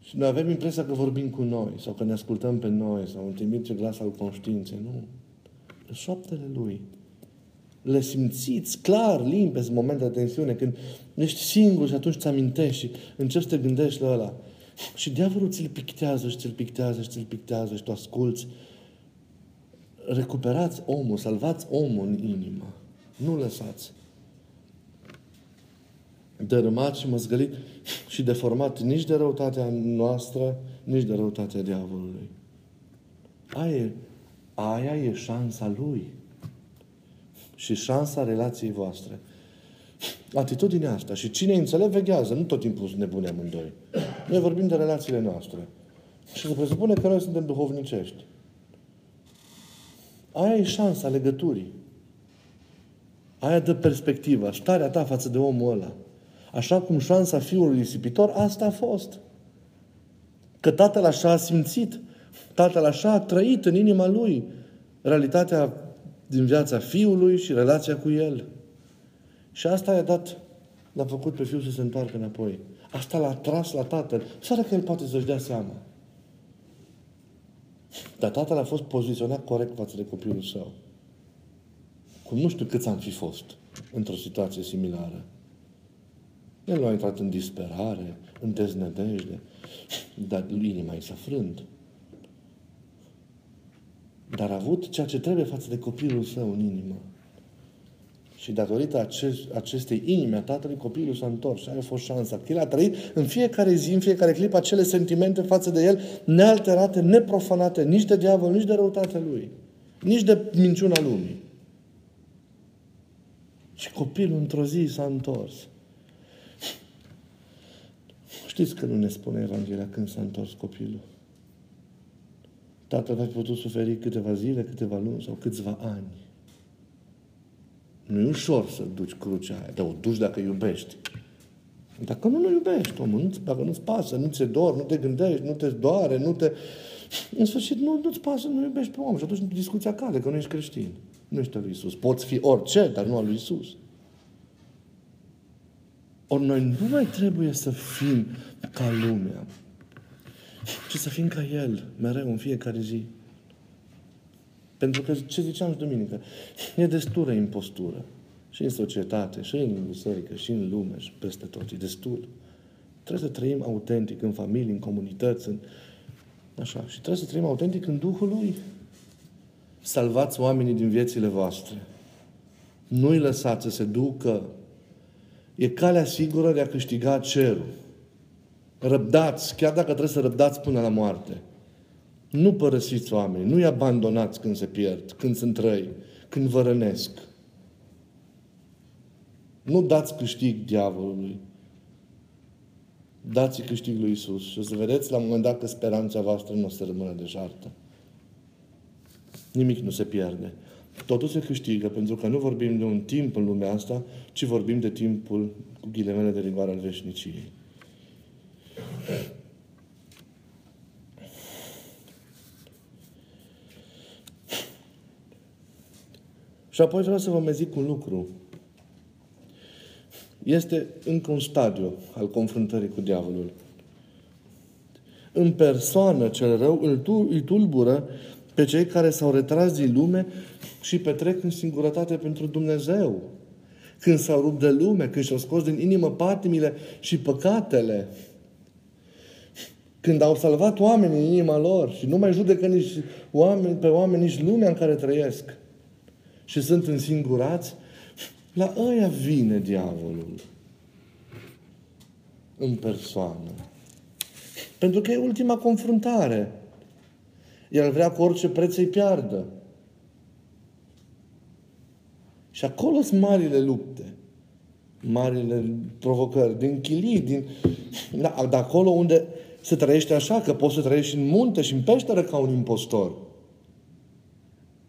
[SPEAKER 1] Și noi avem impresia că vorbim cu noi, sau că ne ascultăm pe noi, sau întâlniți glas al conștiinței. Nu. Șoaptele Lui. Le simțiți clar, limpezi în momente de tensiune, când ești singur și atunci ți amintești și începi să te gândești la ăla. Și diavolul ți-l pictează și ți-l pictează și ți-l pictează și tu asculți. Recuperați omul, salvați omul în inimă. Nu lăsați dărâmat și măzgălit și deformat nici de răutatea noastră, nici de răutatea diavolului. Aia e, aia e șansa lui. Și șansa relației voastre. Atitudinea asta. Și cine înțeleg, veghează. Nu tot timpul sunt nebune amândoi. Noi vorbim de relațiile noastre. Și se presupune că noi suntem duhovnicești. Aia e șansa legăturii. Aia dă perspectiva, starea ta față de omul ăla. Așa cum șansa fiului risipitor, asta a fost. Că tatăl așa a simțit, tatăl așa a trăit în inima lui realitatea din viața fiului și relația cu el. Și asta i-a dat, l-a făcut pe fiul să se întoarcă înapoi. Asta l-a tras la tatăl, fără că el poate să-și dea seama. Dar tatăl a fost poziționat corect față de copilul său. Cum nu știu câți am fi fost într-o situație similară. El nu a intrat în disperare, în deznădejde, dar inima i s-a frânt. Dar a avut ceea ce trebuie față de copilul său în inimă. Și datorită acest, acestei inimi a tatălui, copilul s-a întors și a fost șansa. El a trăit în fiecare zi, în fiecare clip, acele sentimente față de el, nealterate, neprofanate, nici de diavol, nici de răutatea lui, nici de minciuna lumii. Și copilul într-o zi s-a întors. Știți că nu ne spune Evanghelia când s-a întors copilul. Tatăl a putut suferi câteva zile, câteva luni sau câțiva ani. Nu e ușor să duci crucea aia, dar o duci dacă iubești. Dacă nu, nu iubești omul. Dacă nu-ți pasă, nu ți dor, nu te gândești, nu te doare, nu te... În sfârșit, nu, nu-ți pasă, nu iubești pe om. Și atunci discuția cade, că nu ești creștin. Nu ești al lui Isus. Poți fi orice, dar nu al lui Isus. Ori noi nu mai trebuie să fim ca lumea, ci să fim ca El, mereu, în fiecare zi. Pentru că, ce ziceam și duminică, [LAUGHS] e destulă impostură. Și în societate, și în biserică, și în lume, și peste tot. E destul. Trebuie să trăim autentic în familie, în comunități, în... Așa. Și trebuie să trăim autentic în Duhul Lui. Salvați oamenii din viețile voastre. Nu-i lăsați să se ducă. E calea sigură de a câștiga cerul. Răbdați, chiar dacă trebuie să răbdați până la moarte. Nu părăsiți oamenii, nu-i abandonați când se pierd, când sunt răi, când vă rănesc. Nu dați câștig diavolului. Dați câștig lui Isus și o să vedeți la un moment dat că speranța voastră nu o să rămână deșartă. Nimic nu se pierde. Totul se câștigă pentru că nu vorbim de un timp în lumea asta, ci vorbim de timpul cu ghilemele de rigoare al veșniciei. Și apoi vreau să vă mai zic un lucru. Este încă un stadiu al confruntării cu diavolul. În persoană cel rău îl tulbură pe cei care s-au retras din lume și petrec în singurătate pentru Dumnezeu. Când s-au rupt de lume, când și-au scos din inimă patimile și păcatele, când au salvat oamenii în inima lor și nu mai judecă nici oameni, pe oameni, nici lumea în care trăiesc și sunt însingurați, la ăia vine diavolul în persoană. Pentru că e ultima confruntare. El vrea cu orice preț să-i piardă. Și acolo sunt marile lupte. Marile provocări. Din chilii, din... Da, de acolo unde se trăiește așa, că poți să trăiești în munte și în peșteră ca un impostor.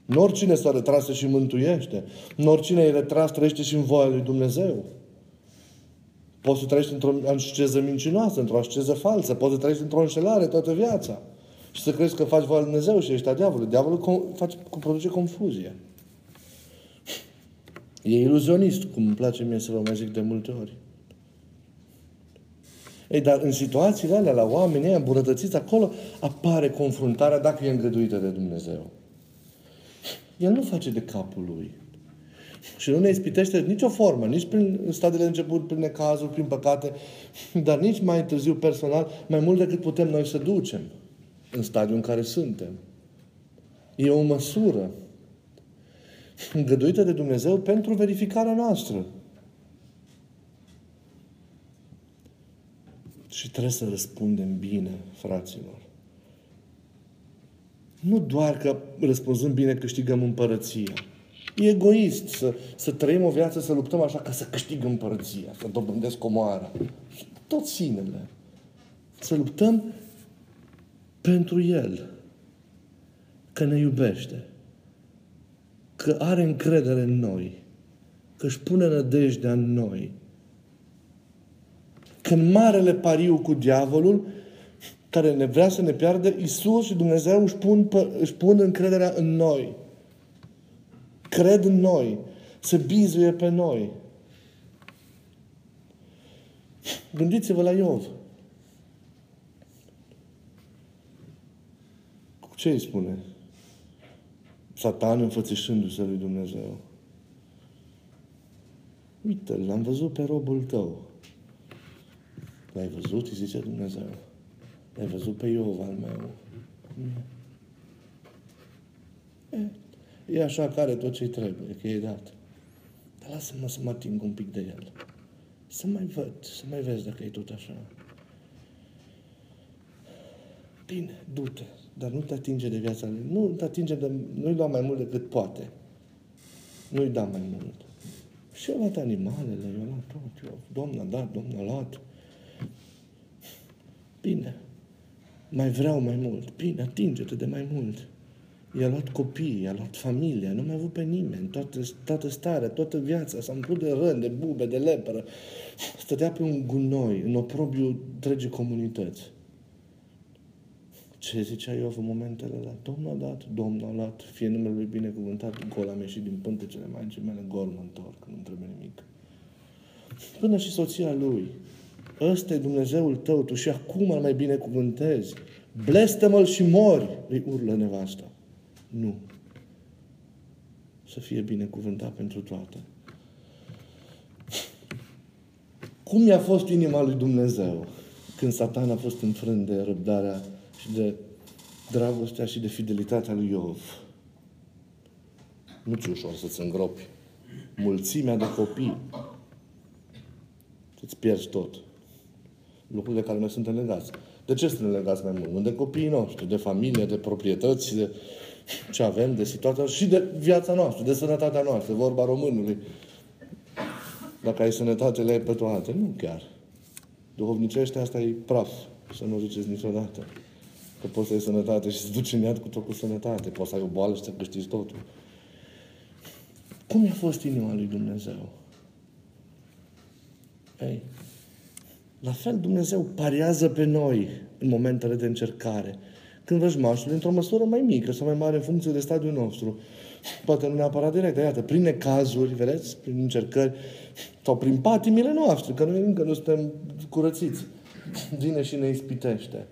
[SPEAKER 1] Nu oricine s-a retras și mântuiește. Nu oricine e retras trăiește și în voia lui Dumnezeu. Poți să trăiești într-o asceză mincinoasă, într-o asceză falsă, poți să trăiești într-o înșelare toată viața. Și să crezi că faci voia lui Dumnezeu și ești a diavolului. Diavolul face, produce confuzie. E iluzionist, cum îmi place mie să vă mai zic de multe ori. Ei, dar în situațiile alea, la oamenii îmbunătățiți, acolo apare confruntarea dacă e îngăduită de Dumnezeu. El nu face de capul lui. Și nu ne ispitește nicio formă, nici prin stadiile de început, prin necazuri, prin păcate, dar nici mai târziu personal, mai mult decât putem noi să ducem în stadiul în care suntem. E o măsură îngăduită de Dumnezeu pentru verificarea noastră. Și trebuie să răspundem bine, fraților. Nu doar că răspunzând bine câștigăm împărăția. E egoist să, să trăim o viață, să luptăm așa ca să câștigăm împărăția, să dobândesc omoara. Tot sinele. Să luptăm pentru El. Că ne iubește. Că are încredere în noi. Că își pune nădejdea în noi. Când marele pariu cu diavolul care ne vrea să ne piardă, Isus și Dumnezeu își pun, își pun încrederea în noi. Cred în noi. Se bizuie pe noi. Gândiți-vă la Iov. Cu ce îi spune? Satan înfățișându-se lui Dumnezeu. Uite, l-am văzut pe robul tău. L-ai văzut? Îi zice Dumnezeu. L-ai văzut pe Iov al meu. E, e așa care tot ce trebuie, că e dat. Dar lasă-mă să mă ating un pic de el. Să mai văd, să mai vezi dacă e tot așa. Bine, du-te, dar nu te atinge de viața lui. Nu te atinge de... Nu-i lua mai mult decât poate. Nu-i da mai mult. Și eu luat animalele, eu luat tot. Eu, Domnul a dat, Domnul a luat. Bine, mai vreau mai mult. Bine, atinge-te de mai mult. I-a luat copii, i-a luat familia, nu mai a avut pe nimeni, toată, toată starea, toată viața, s-a umplut de rând, de bube, de lepră. Stătea pe un gunoi, în oprobiu întregi comunități. Ce zicea eu în momentele alea? Domnul a dat, Domnul a luat, fie numele Lui binecuvântat, gol am ieșit din pântecele Maicii mele, gol mă întorc, nu trebuie nimic. Până și soția lui, ăsta e Dumnezeul tău, tu și acum îl mai binecuvântezi. Blestă-mă și mori, îi urlă nevasta. Nu. să fie binecuvântat pentru toate. Cum i-a fost inima lui Dumnezeu când Satan a fost înfrânt de răbdarea și de dragostea și de fidelitatea lui Iov? Nu ți ușor să-ți îngropi mulțimea de copii. Să-ți pierzi tot. Lucrurile care noi suntem legați. De ce suntem legați mai mult? Nu de copiii noștri, de familie, de proprietăți, de ce avem, de situația și de viața noastră, de sănătatea noastră, vorba românului. Dacă ai sănătate, le ai pe toate. Nu chiar. Duhovnicește, asta e praf. Să nu ziceți niciodată. Că poți să ai sănătate și să duci în iad cu tot cu sănătate. Poți să ai o boală și să câștigi totul. Cum a fost inima lui Dumnezeu? Ei, la fel Dumnezeu pariază pe noi în momentele de încercare. Când vrăjmașul, într-o măsură mai mică sau mai mare în funcție de stadiul nostru. Poate nu neapărat direct, iată, prin necazuri, vedeți, prin încercări, sau prin patimile noastre, că noi încă nu suntem curățiți. Vine și ne ispitește.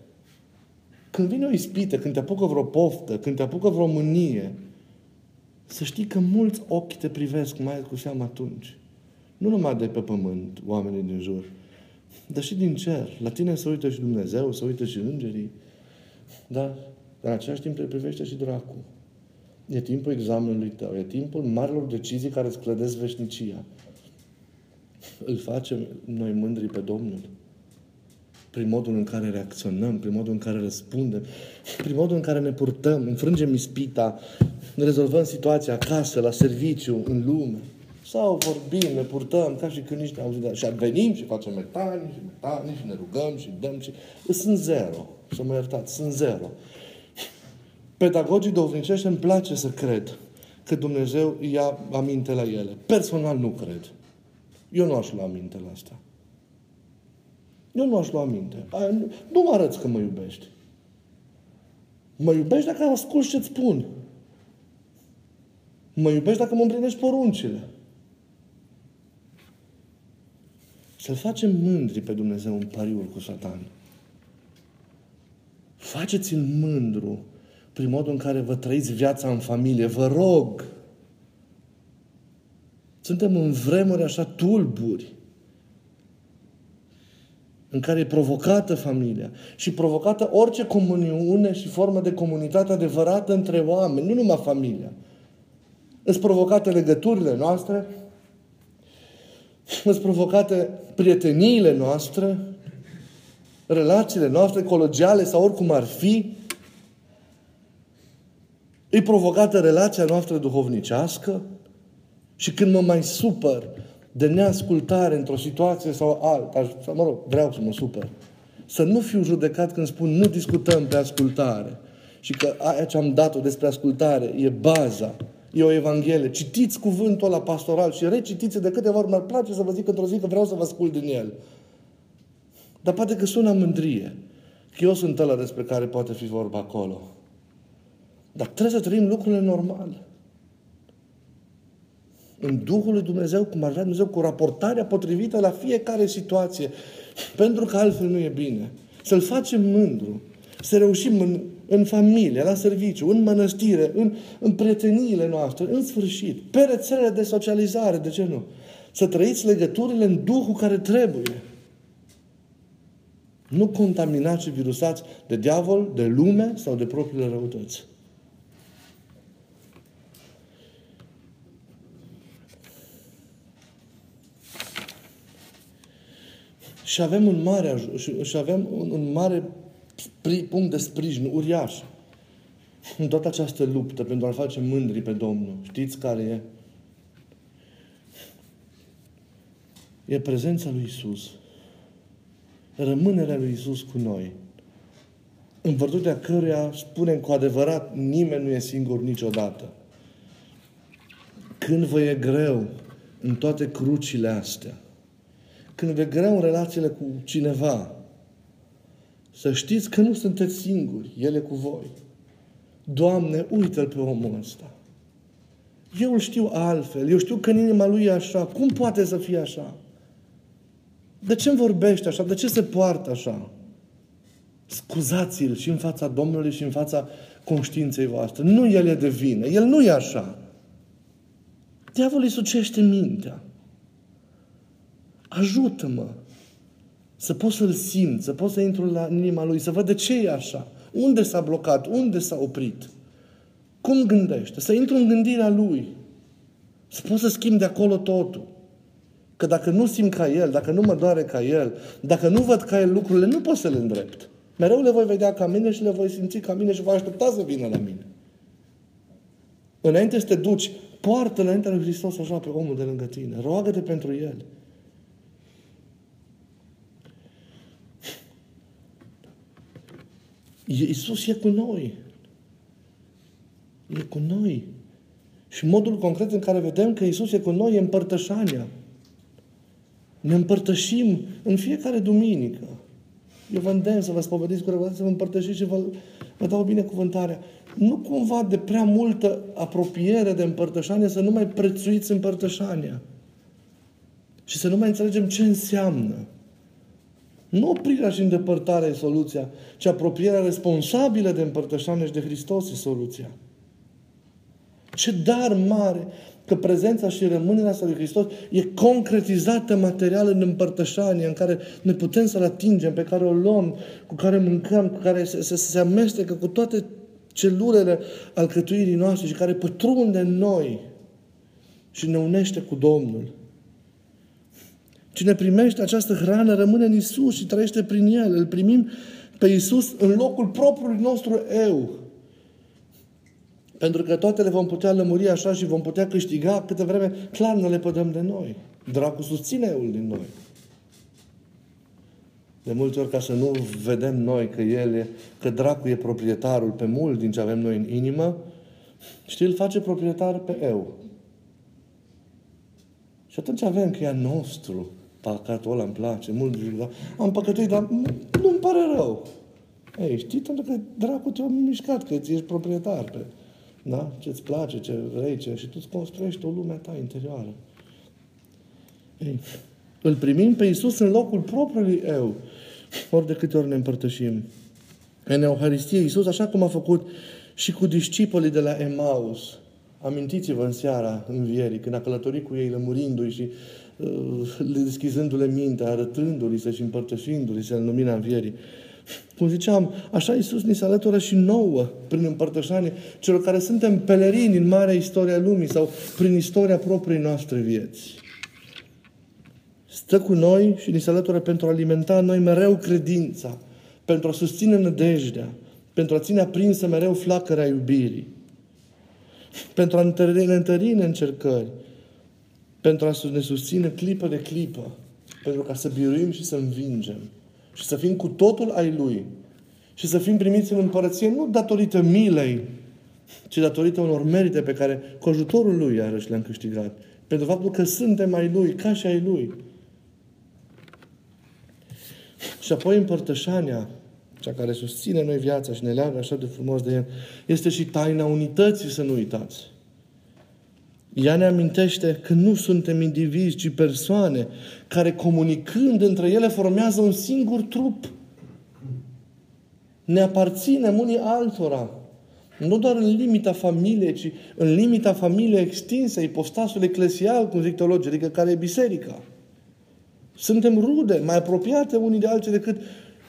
[SPEAKER 1] Când vine o ispită, când te apucă vreo poftă, când te apucă vreo mânie, să știi că mulți ochi te privesc, mai cu seamă atunci. Nu numai de pe pământ, oamenii din jur, dar și din cer. La tine se uită și Dumnezeu, se uită și îngerii. Dar, în același timp, te privește și dracu. E timpul examenului tău, e timpul marilor decizii care îți clădesc veșnicia. Îl facem noi mândri pe Domnul prin modul în care reacționăm, prin modul în care răspundem, prin modul în care ne purtăm, înfrângem ispita, ne rezolvăm situația acasă, la serviciu, în lume. Sau vorbim, ne purtăm, ca și când nici ne auzim. Și venim și facem metani și metani și ne rugăm și dăm și... Sunt zero. Să mă iertați, sunt zero. Pedagogii dovnicești îmi place să cred că Dumnezeu ia aminte la ele. Personal nu cred. Eu nu aș lua aminte la asta. Eu nu aș lua aminte. Nu mă arăți că mă iubești. Mă iubești dacă asculti ce-ți spun. Mă iubești dacă mă împlinești poruncile. Să-L facem mândri pe Dumnezeu în pariul cu Satan. Faceți-l mândru prin modul în care vă trăiți viața în familie. Vă rog! Suntem în vremuri așa tulburi în care e provocată familia și provocată orice comuniune și formă de comunitate adevărată între oameni, nu numai familia. Îți provocate legăturile noastre, îți provocate prieteniile noastre, relațiile noastre colegiale sau oricum ar fi, îi provocată relația noastră duhovnicească și când mă mai supăr de neascultare într-o situație sau alta, sau mă rog, vreau să mă supăr, să nu fiu judecat când spun nu discutăm pe ascultare. Și că aia ce am dat-o despre ascultare e baza, e o Evanghelie. Citiți cuvântul la pastoral și recitiți de câteva ori. Mi-ar place să vă zic într-o zi că vreau să vă ascult din el. Dar poate că sună mândrie. Că eu sunt ăla despre care poate fi vorba acolo. Dar trebuie să trăim lucrurile normale. În Duhul lui Dumnezeu, cum ar vrea Dumnezeu, cu raportarea potrivită la fiecare situație. Pentru că altfel nu e bine. Să-L facem mândru. Să reușim în, în familie, la serviciu, în mănăstire, în, în prieteniile noastre, în sfârșit, pe rețelele de socializare, de ce nu? Să trăiți legăturile în Duhul care trebuie. Nu contaminați și virusați de diavol, de lume sau de propriile răutăți. Și avem un mare, și avem un, un mare punct de sprijin uriaș în toată această luptă pentru a-L face mândri pe Domnul. Știți care e? E prezența lui Isus. Rămânerea lui Isus cu noi. În virtutea căruia spunem cu adevărat, nimeni nu e singur niciodată. Când vă e greu în toate crucile astea, când vă e greu în relațiile cu cineva, să știți că nu sunteți singuri, El e cu voi. Doamne, uită-l pe omul ăsta. Eu îl știu altfel. Eu știu că în inima lui e așa. Cum poate să fie așa? De ce îmi vorbește așa? De ce se poartă așa? Scuzați-l și în fața Domnului și în fața conștiinței voastre. Nu el e de vină. El nu e așa. Diavolul îi sucește mintea. Ajută-mă să pot să-l simt, să pot să intru la inima lui, să văd de ce e așa. Unde s-a blocat? Unde s-a oprit? Cum gândește? Să intru în gândirea lui. Să pot să schimb de acolo totul. Că dacă nu simt ca el, dacă nu mă doare ca el, dacă nu văd ca el lucrurile, nu pot să le îndrept. Mereu le voi vedea ca mine și le voi simți ca mine și voi aștepta să vină la mine. Înainte să te duci, poartă înainte lui Hristos așa pe omul de lângă tine. Roagă-te pentru el. Iisus e cu noi. E cu noi. Și modul concret în care vedem că Isus e cu noi e împărtășania. Ne împărtășim în fiecare duminică. Eu vă îndemn să vă spovediți cu regularitate, să vă împărtășiți și vă, vă dau binecuvântarea. Nu cumva de prea multă apropiere de împărtășanie să nu mai prețuiți împărtășania. Și să nu mai înțelegem ce înseamnă. Nu oprirea și îndepărtarea e soluția, ci apropierea responsabilă de împărtășanie și de Hristos e soluția. Ce dar mare că prezența și rămânerea asta lui Hristos e concretizată material în împărtășanie, în care ne putem să-L atingem, pe care o luăm, cu care mâncăm, cu care se, se, se amestecă cu toate celulele alcătuirii noastre și care pătrunde în noi și ne unește cu Domnul. Cine primește această hrană rămâne în Isus și trăiește prin El. Îl primim pe Isus în locul propriului nostru eu. Pentru că toate le vom putea lămuri așa și vom putea câștiga câte vreme clar ne le pădăm de noi. Dracul susține eul din noi. De multe ori, ca să nu vedem noi că El e, că dracul e proprietarul pe mult din ce avem noi în inimă, știi, îl face proprietar pe eu. Și atunci avem că e nostru. Păcatul ăla îmi place, mult da? Am păcătuit, dar nu-mi pare rău. Ei, știi, pentru că dracul te-a mișcat, că ți ești proprietar pe da? Ce-ți place, ce vrei, ce... Și tu îți construiești o lume ta interioară. Ei, îl primim pe Iisus în locul propriului eu, ori de câte ori ne împărtășim. În Euharistie, Iisus, așa cum a făcut și cu discipolii de la Emaus, amintiți-vă în seara învierii, când a călătorit cu ei, lămurindu-i și uh, deschizându-le mintea, arătându-li se și împărtășindu-li se în lumina învierii. Cum ziceam, așa Iisus ni se alătură și nouă prin împărtășanie celor care suntem pelerini în marea istoria lumii sau prin istoria propriei noastre vieți. Stă cu noi și ni se alătură pentru a alimenta noi mereu credința, pentru a susține nădejdea, pentru a ține aprinsă mereu flacăra iubirii, pentru a ne întări în încercări, pentru a ne susține clipă de clipă, pentru ca să biruim și să învingem și să fim cu totul ai Lui și să fim primiți în împărăție nu datorită milei, ci datorită unor merite pe care cu ajutorul Lui iarăși le-am câștigat. Pentru faptul că suntem ai Lui, ca și ai Lui. Și apoi împărtășania, cea care susține noi viața și ne leagă așa de frumos de El, este și taina unității, să nu uitați. Ea ne amintește că nu suntem indivizi, ci persoane care comunicând între ele formează un singur trup. Ne aparținem unii altora. Nu doar în limita familiei, ci în limita familiei extinse, ipostasul eclesial, cum zic teologii, adică care e biserica. Suntem rude, mai apropiate unii de alții decât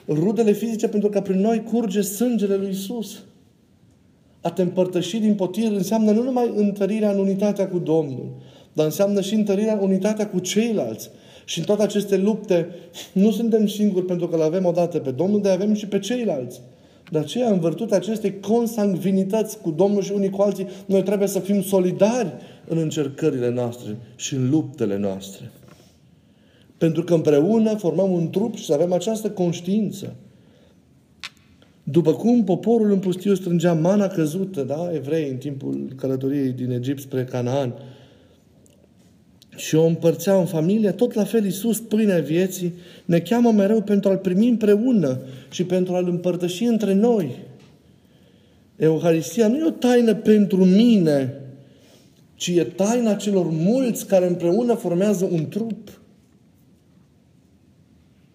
[SPEAKER 1] rudele fizice, pentru că prin noi curge sângele lui Isus. A te împărtăși din potir înseamnă nu numai întărirea în unitatea cu Domnul, dar înseamnă și întărirea în unitatea cu ceilalți. Și în toate aceste lupte nu suntem singuri pentru că le avem odată pe Domnul, dar avem și pe ceilalți. De aceea, în virtutea acestei consangvinități cu Domnul și unii cu alții, noi trebuie să fim solidari în încercările noastre și în luptele noastre. Pentru că împreună formăm un trup și să avem această conștiință. După cum poporul în pustiu strângea mana căzută, da, evrei, în timpul călătoriei din Egipt spre Canaan, și o împărțea în familie, tot la fel Iisus, pâinea vieții, ne cheamă mereu pentru a-L primi împreună și pentru a-L împărtăși între noi. Euharistia nu e o taină pentru mine, ci e taina celor mulți care împreună formează un trup.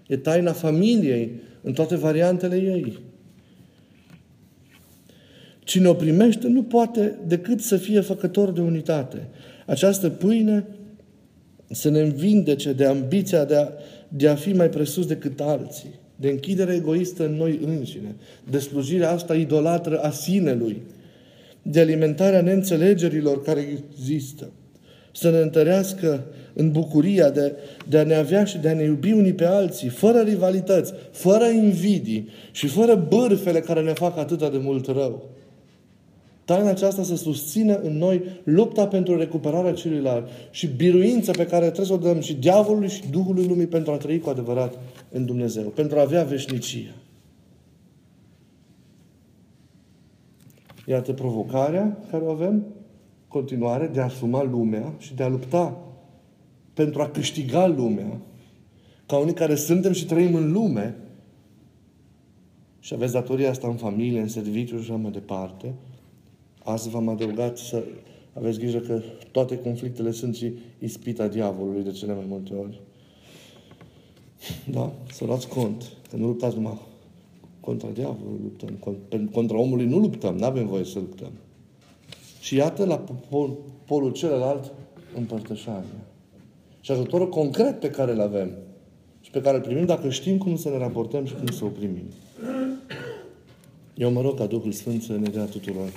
[SPEAKER 1] E taina familiei în toate variantele ei. Cine o primește nu poate decât să fie făcător de unitate. această pâine să ne învindece de ambiția de a, de a fi mai presus decât alții, de închidere egoistă în noi înșine, de slujirea asta idolatră a sinelui, de alimentarea neînțelegerilor care există, să ne întărească în bucuria de, de a ne avea și de a ne iubi unii pe alții, fără rivalități, fără invidii și fără bârfele care ne fac atât de mult rău. Taina aceasta să susțină în noi lupta pentru recuperarea celuilalt și biruința pe care trebuie să o dăm și diavolului și Duhului Lumii pentru a trăi cu adevărat în Dumnezeu, pentru a avea veșnicia. Iată provocarea care o avem, continuare de a asuma lumea și de a lupta pentru a câștiga lumea, ca unii care suntem și trăim în lume, și aveți datoria asta în familie, în serviciu și așa mai departe, Azi v-am adăugat să aveți grijă că toate conflictele sunt și ispita diavolului de cele mai multe ori. Da? Să luați cont că nu luptați numai contra diavolului, luptăm. Contra omului nu luptăm, nu avem voie să luptăm. Și iată la pol, polul celălalt împărtășania. Și ajutorul concret pe care îl avem și pe care îl primim dacă știm cum să ne raportăm și cum să o primim. Eu mă rog ca Duhul Sfânt să ne dea tuturor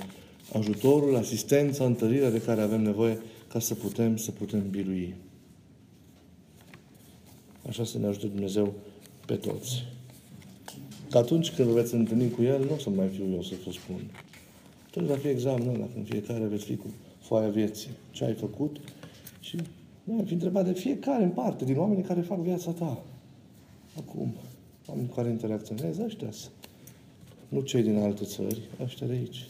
[SPEAKER 1] ajutorul, asistența, întărirea de care avem nevoie ca să putem, să putem birui. Așa să ne ajute Dumnezeu pe toți. Că atunci când vă veți întâlni cu El, nu o să mai fiu eu să vă spun. Trebuie va fi examenul ăla, când fiecare veți fi cu foaia vieții. Ce ai făcut? Și nu ai fi întrebat de fiecare în parte din oamenii care fac viața ta. Acum, oamenii cu care interacționezi, ăștia Nu cei din alte țări, ăștia de aici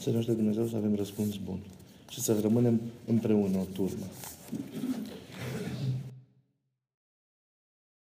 [SPEAKER 1] să ne ajute Dumnezeu să avem răspuns bun și să rămânem împreună o turmă.